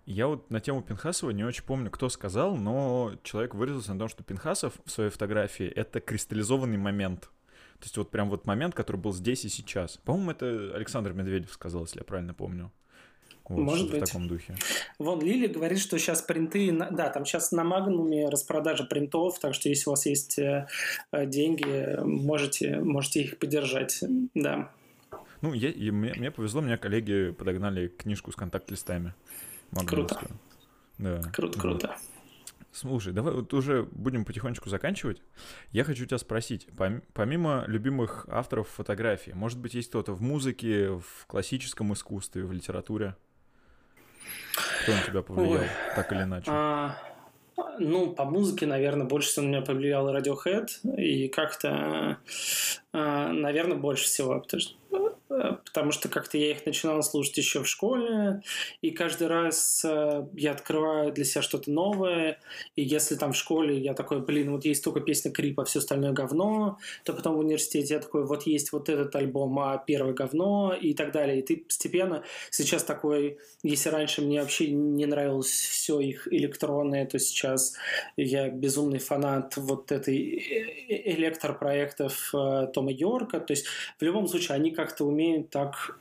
Speaker 1: Я вот на тему Пинхасова не очень помню, кто сказал, но человек выразился на том, что Пинхасов в своей фотографии — это кристаллизованный момент. То есть вот прям вот момент, который был здесь и сейчас. По-моему, это Александр Медведев сказал, если я правильно помню.
Speaker 2: Вот, Может быть.
Speaker 1: В таком духе.
Speaker 2: Вон Лили говорит, что сейчас принты... Да, там сейчас на Магнуме распродажа принтов, так что если у вас есть э, э, деньги, можете, можете их поддержать. Да.
Speaker 1: Ну, я, и мне, мне повезло, меня коллеги подогнали книжку с контакт-листами.
Speaker 2: Круто.
Speaker 1: Да.
Speaker 2: Круто, круто.
Speaker 1: Слушай, давай вот уже будем потихонечку заканчивать. Я хочу тебя спросить, помимо любимых авторов фотографии, может быть, есть кто-то в музыке, в классическом искусстве, в литературе? Кто на тебя повлиял, Ой. так или иначе? А,
Speaker 2: ну, по музыке, наверное, больше всего на меня повлиял Radiohead. И как-то, а, наверное, больше всего. Потому что потому что как-то я их начинал слушать еще в школе, и каждый раз э, я открываю для себя что-то новое, и если там в школе я такой, блин, вот есть только песня Крипа, все остальное говно, то потом в университете я такой, вот есть вот этот альбом, а первое говно, и так далее. И ты постепенно сейчас такой, если раньше мне вообще не нравилось все их электронное, то сейчас я безумный фанат вот этой э, электропроектов Тома Йорка, то есть в любом случае они как-то умеют умеют так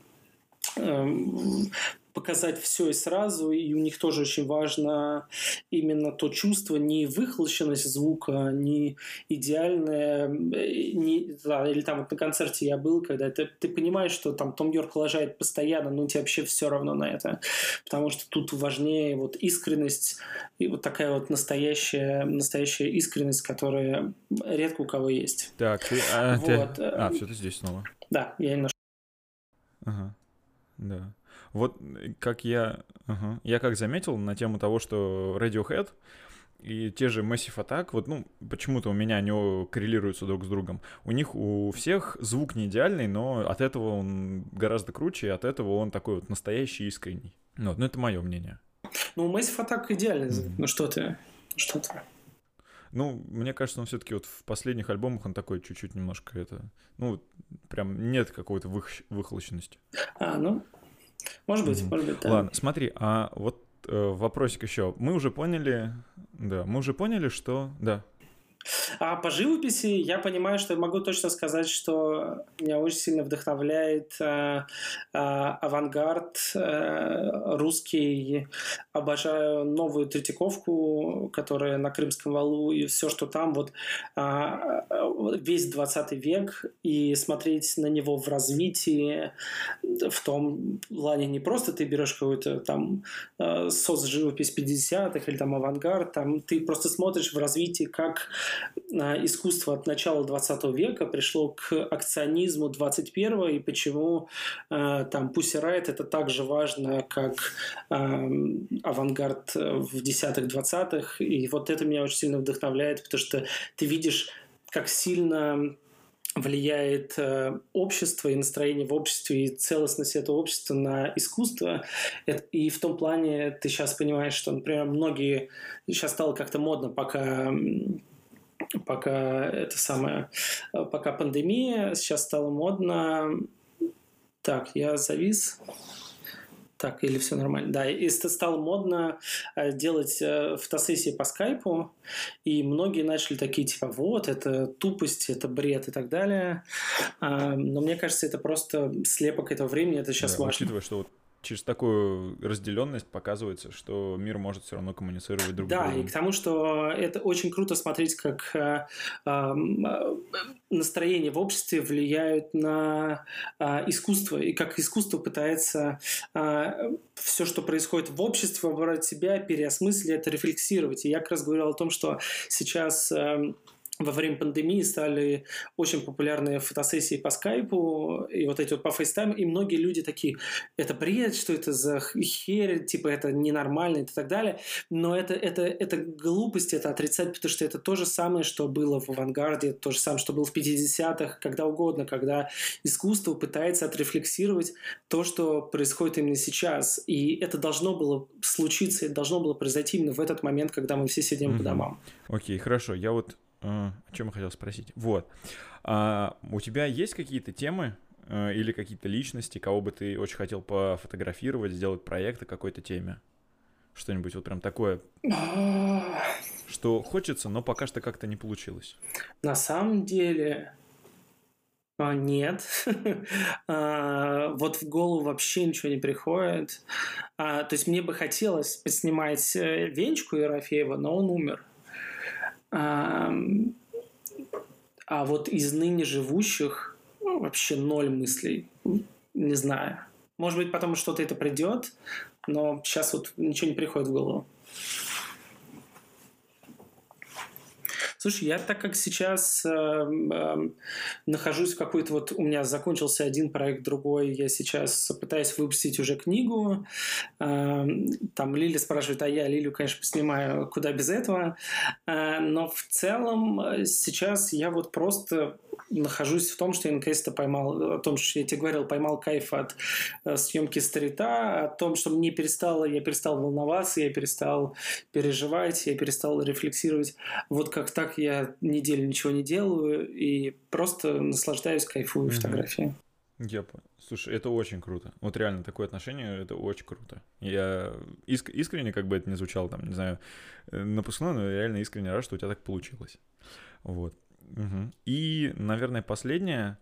Speaker 2: эм, показать все и сразу, и у них тоже очень важно именно то чувство, не выхлощенность звука, не идеальное, не, да, или там вот на концерте я был, когда ты, ты понимаешь, что там Том Йорк лажает постоянно, но тебе вообще все равно на это, потому что тут важнее вот искренность и вот такая вот настоящая, настоящая искренность, которая редко у кого есть.
Speaker 1: Так, ты, а, вот. ты, а, все, ты здесь снова.
Speaker 2: Да, я немножко
Speaker 1: Ага. Да. Вот как я, ага. я как заметил на тему того, что Radiohead и те же Massive Attack, вот, ну, почему-то у меня они коррелируются друг с другом. У них у всех звук не идеальный, но от этого он гораздо круче, и от этого он такой вот настоящий, искренний. Ну, ну это мое мнение.
Speaker 2: Ну, Massive Attack идеальный звук. Mm-hmm. Ну, что ты, что ты.
Speaker 1: Ну, мне кажется, он все-таки вот в последних альбомах он такой чуть-чуть немножко это, ну, прям нет какой-то вых... выхолощенности.
Speaker 2: А, ну, Может быть, mm-hmm. может быть, да.
Speaker 1: Ладно, смотри, а вот э, вопросик еще. Мы уже поняли, да, мы уже поняли, что, да,
Speaker 2: а по живописи я понимаю, что могу точно сказать, что меня очень сильно вдохновляет э, э, авангард э, русский. Обожаю новую Третьяковку, которая на Крымском валу, и все, что там, вот э, весь 20 век, и смотреть на него в развитии, в том плане не просто ты берешь какую-то там э, соцживопись 50-х или там авангард, там ты просто смотришь в развитии, как искусство от начала 20 века пришло к акционизму 21 и почему э, там Pussy Riot это так же важно, как э, авангард в десятых, двадцатых. И вот это меня очень сильно вдохновляет, потому что ты видишь, как сильно влияет э, общество и настроение в обществе и целостность этого общества на искусство. И в том плане ты сейчас понимаешь, что, например, многие сейчас стало как-то модно, пока пока это самое, пока пандемия, сейчас стало модно. Так, я завис. Так, или все нормально. Да, и стало модно э, делать э, фотосессии по скайпу, и многие начали такие, типа, вот, это тупость, это бред и так далее. Но мне кажется, это просто слепок этого времени, это сейчас да, важно.
Speaker 1: Учитывая, что вот через такую разделенность показывается, что мир может все равно коммуницировать друг
Speaker 2: да,
Speaker 1: с другом.
Speaker 2: Да, и к тому, что это очень круто смотреть, как э, э, настроение в обществе влияют на э, искусство, и как искусство пытается э, все, что происходит в обществе, выбрать себя, переосмыслить это, рефлексировать. И я как раз говорил о том, что сейчас... Э, во время пандемии стали очень популярные фотосессии по скайпу и вот эти вот по фейстайму, и многие люди такие, это бред, что это за херь, типа это ненормально и так далее, но это, это, это глупость, это отрицать, потому что это то же самое, что было в авангарде, то же самое, что было в 50-х, когда угодно, когда искусство пытается отрефлексировать то, что происходит именно сейчас, и это должно было случиться, это должно было произойти именно в этот момент, когда мы все сидим mm-hmm. по домам.
Speaker 1: Окей, okay, хорошо, я вот а, о чем я хотел спросить? Вот. А, у тебя есть какие-то темы а, или какие-то личности, кого бы ты очень хотел пофотографировать, сделать проект о какой-то теме? Что-нибудь вот прям такое, что хочется, но пока что как-то не получилось.
Speaker 2: На самом деле, нет. вот в голову вообще ничего не приходит. то есть мне бы хотелось поснимать э, Венчку Ерофеева, но он умер. А, а вот из ныне живущих ну, вообще ноль мыслей. Не знаю. Может быть, потом что-то это придет, но сейчас вот ничего не приходит в голову. Слушай, я так как сейчас э, э, нахожусь в какой-то вот... У меня закончился один проект, другой. Я сейчас пытаюсь выпустить уже книгу. Э, там Лили спрашивает, а я Лилю, конечно, поснимаю, куда без этого. Э, но в целом э, сейчас я вот просто нахожусь в том, что я наконец-то поймал, о том, что я тебе говорил, поймал кайф от э, съемки стрита, о том, что мне перестало, я перестал волноваться, я перестал переживать, я перестал рефлексировать. Вот как так я неделю ничего не делаю и просто наслаждаюсь, кайфую mm-hmm. фотографией.
Speaker 1: Я понял. Слушай, это очень круто. Вот реально такое отношение, это очень круто. Я иск- искренне, как бы это ни звучало, там, не знаю, э, напускной, но я реально искренне рад, что у тебя так получилось. Вот. Угу. И, наверное, последнее,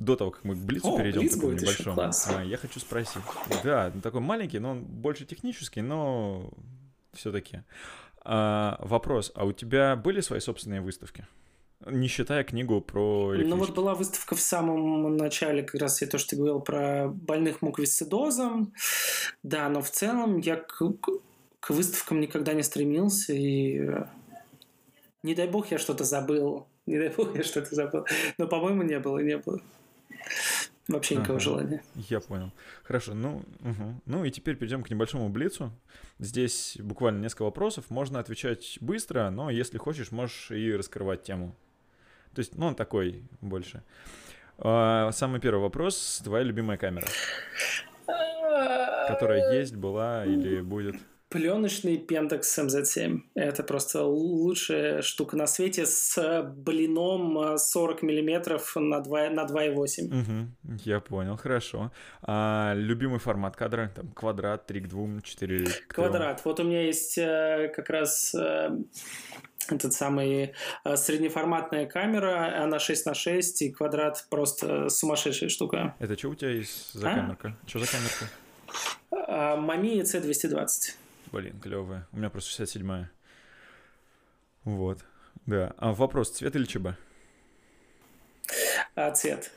Speaker 1: до того, как мы к Блицу О, перейдем, Блиц такому небольшому, а, я хочу спросить. Да, такой маленький, но он больше технический, но все-таки. А, вопрос, а у тебя были свои собственные выставки? Не считая книгу про
Speaker 2: Ну вот была выставка в самом начале, как раз я то, что ты говорил про больных муковисцидозом. Да, но в целом я к, к выставкам никогда не стремился, и э, не дай бог я что-то забыл не дай бог, я что-то забыл. Но, по-моему, не было, не было. Вообще никакого ага, желания.
Speaker 1: Я понял. Хорошо, ну, угу. ну и теперь перейдем к небольшому блицу. Здесь буквально несколько вопросов. Можно отвечать быстро, но если хочешь, можешь и раскрывать тему. То есть, ну, он такой больше. А, самый первый вопрос. Твоя любимая камера? Которая есть, была или будет?
Speaker 2: Пленочный Pentax MZ7. Это просто лучшая штука на свете с блином 40 миллиметров на 2, на 2,8.
Speaker 1: Угу, я понял, хорошо. А любимый формат кадра? Там квадрат, 3 к 2, 4 к 3?
Speaker 2: Квадрат. Вот у меня есть э, как раз э, этот самый э, среднеформатная камера, она 6 на 6 и квадрат просто сумасшедшая штука.
Speaker 1: Это что у тебя есть за а? камерка? Что за камерка?
Speaker 2: Mamiya C220.
Speaker 1: Блин, клевая. У меня просто 67-я. Вот. Да. А вопрос, цвет или ЧБ?
Speaker 2: А, цвет.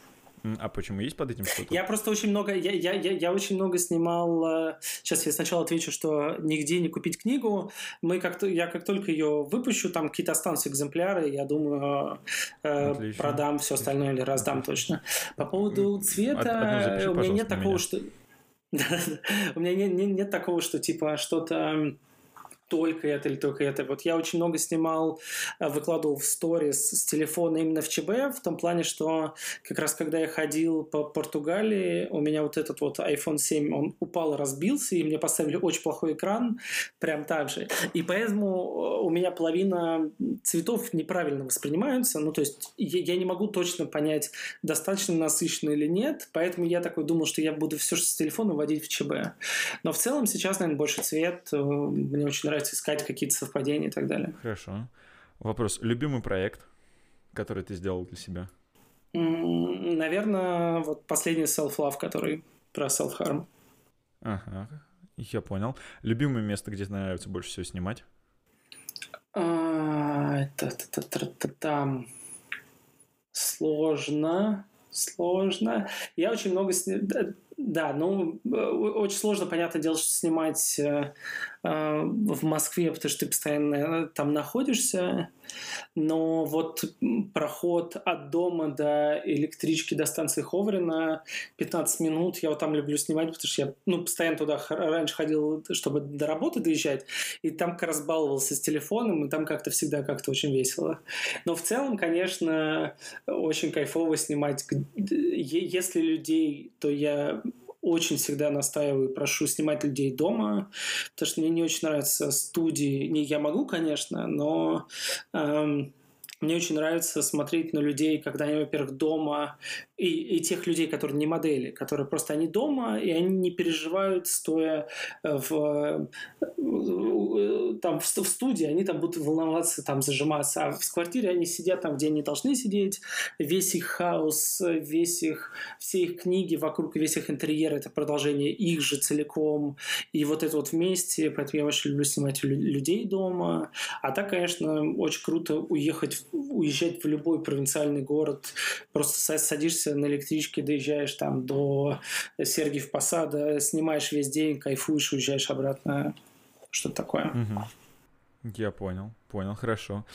Speaker 1: А почему есть под этим что-то?
Speaker 2: Я просто очень много, я, я, я, я очень много снимал. Сейчас я сначала отвечу, что нигде не купить книгу. Мы как то, я как только ее выпущу, там какие-то останутся экземпляры, я думаю, э, продам все остальное или раздам точно. По поводу цвета, Од, у меня нет такого, меня. что у меня нет, такого, что типа что-то только это или только это. Вот я очень много снимал, э, выкладывал в сторис с телефона именно в ЧБ, в том плане, что как раз когда я ходил по Португалии, у меня вот этот вот iPhone 7, он упал и разбился, и мне поставили очень плохой экран, прям так же. И поэтому э, у меня половина цветов неправильно воспринимаются, ну то есть я, я не могу точно понять, достаточно насыщенно или нет, поэтому я такой думал, что я буду все с телефона вводить в ЧБ. Но в целом сейчас, наверное, больше цвет, э, мне очень нравится нравится искать какие-то совпадения и так далее.
Speaker 1: Хорошо. Вопрос. Любимый проект, который ты сделал для себя?
Speaker 2: Наверное, вот последний self-love, который про self-harm.
Speaker 1: Ага, я понял. Любимое место, где тебе нравится больше всего снимать?
Speaker 2: А, там сложно, сложно. Я очень много сни... Да, ну, э, очень сложно, понятное дело, что снимать э, э, в Москве, потому что ты постоянно там находишься, но вот проход от дома до электрички до станции Ховрина 15 минут, я вот там люблю снимать, потому что я ну, постоянно туда раньше ходил, чтобы до работы доезжать, и там как раз баловался с телефоном, и там как-то всегда как-то очень весело. Но в целом, конечно, очень кайфово снимать. Если людей, то я очень всегда настаиваю и прошу снимать людей дома, потому что мне не очень нравятся студии. Не я могу, конечно, но эм, мне очень нравится смотреть на людей, когда они, во-первых, дома, и, и тех людей, которые не модели, которые просто они дома, и они не переживают, стоя в, там, в, в студии, они там будут волноваться, там, зажиматься, а в квартире они сидят там, где они должны сидеть, весь их хаос, весь их, все их книги вокруг, весь их интерьер – это продолжение их же целиком, и вот это вот вместе, поэтому я очень люблю снимать людей дома, а так, конечно, очень круто уехать уезжать в любой провинциальный город, просто садишься на электричке, доезжаешь там до Сергиев Посада, снимаешь весь день, кайфуешь, уезжаешь обратно, что-то такое.
Speaker 1: Угу. Я понял, понял, хорошо.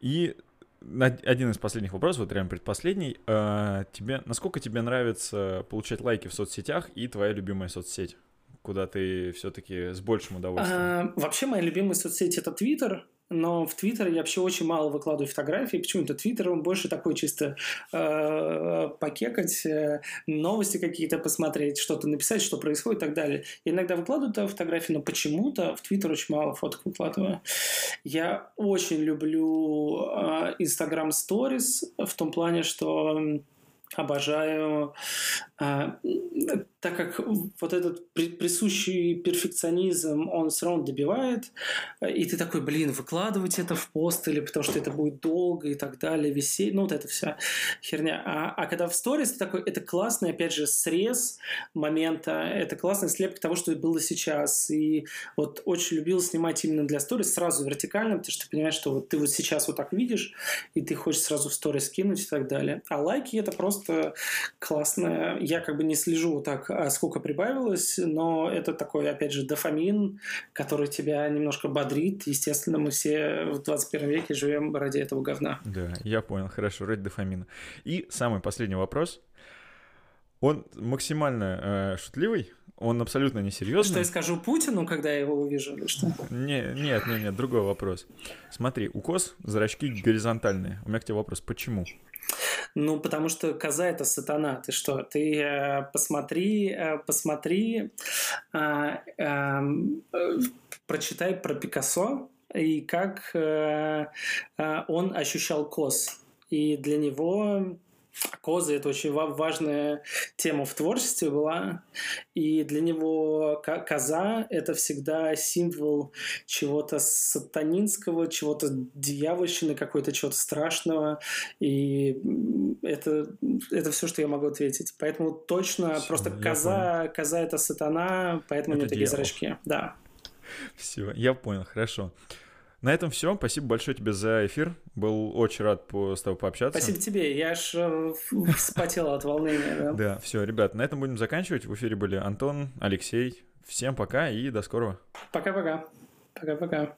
Speaker 1: И один из последних вопросов, вот прям предпоследний. А, тебе, насколько тебе нравится получать лайки в соцсетях и твоя любимая соцсеть? Куда ты все-таки с большим удовольствием? А,
Speaker 2: вообще, моя любимая соцсеть это Твиттер но в Твиттер я вообще очень мало выкладываю фотографии. Почему-то Твиттер, он больше такой чисто э, покекать, э, новости какие-то посмотреть, что-то написать, что происходит и так далее. Я иногда выкладываю туда фотографии, но почему-то в Твиттер очень мало фоток выкладываю. Я очень люблю э, Instagram Stories в том плане, что обожаю а, так как вот этот присущий перфекционизм, он все равно добивает, и ты такой, блин, выкладывать это в пост, или потому что это будет долго и так далее, висеть, ну вот это вся херня. А, а когда в сторис ты такой, это классный, опять же, срез момента, это классная слепка того, что было сейчас, и вот очень любил снимать именно для сторис сразу вертикально, потому что ты понимаешь, что вот ты вот сейчас вот так видишь, и ты хочешь сразу в сторис кинуть и так далее. А лайки это просто классная я как бы не слежу так, а сколько прибавилось, но это такой, опять же, дофамин, который тебя немножко бодрит. Естественно, мы все в 21 веке живем ради этого говна.
Speaker 1: Да, я понял, хорошо, ради дофамина. И самый последний вопрос. Он максимально э, шутливый, он абсолютно несерьезный.
Speaker 2: Что я скажу Путину, когда я его увижу, или что?
Speaker 1: Не, нет, нет, нет, другой вопрос. Смотри, укос, зрачки горизонтальные. У меня к тебе вопрос, почему?
Speaker 2: Ну, потому что коза это сатана. Ты что? Ты э, посмотри, э, посмотри. Э, эм, э, прочитай про Пикассо и как э, э, он ощущал кос. И для него Козы — это очень важная тема в творчестве была, и для него коза — это всегда символ чего-то сатанинского, чего-то дьявольщины, какой-то чего-то страшного, и это, это все, что я могу ответить. Поэтому точно все, просто коза, коза — это сатана, поэтому это у него такие зрачки. Да.
Speaker 1: Все, я понял, хорошо. На этом все. Спасибо большое тебе за эфир. Был очень рад с тобой пообщаться.
Speaker 2: Спасибо тебе. Я аж э, вспотел от волнения. Да,
Speaker 1: да все, ребят, на этом будем заканчивать. В эфире были Антон, Алексей. Всем пока и до скорого.
Speaker 2: Пока-пока. Пока-пока.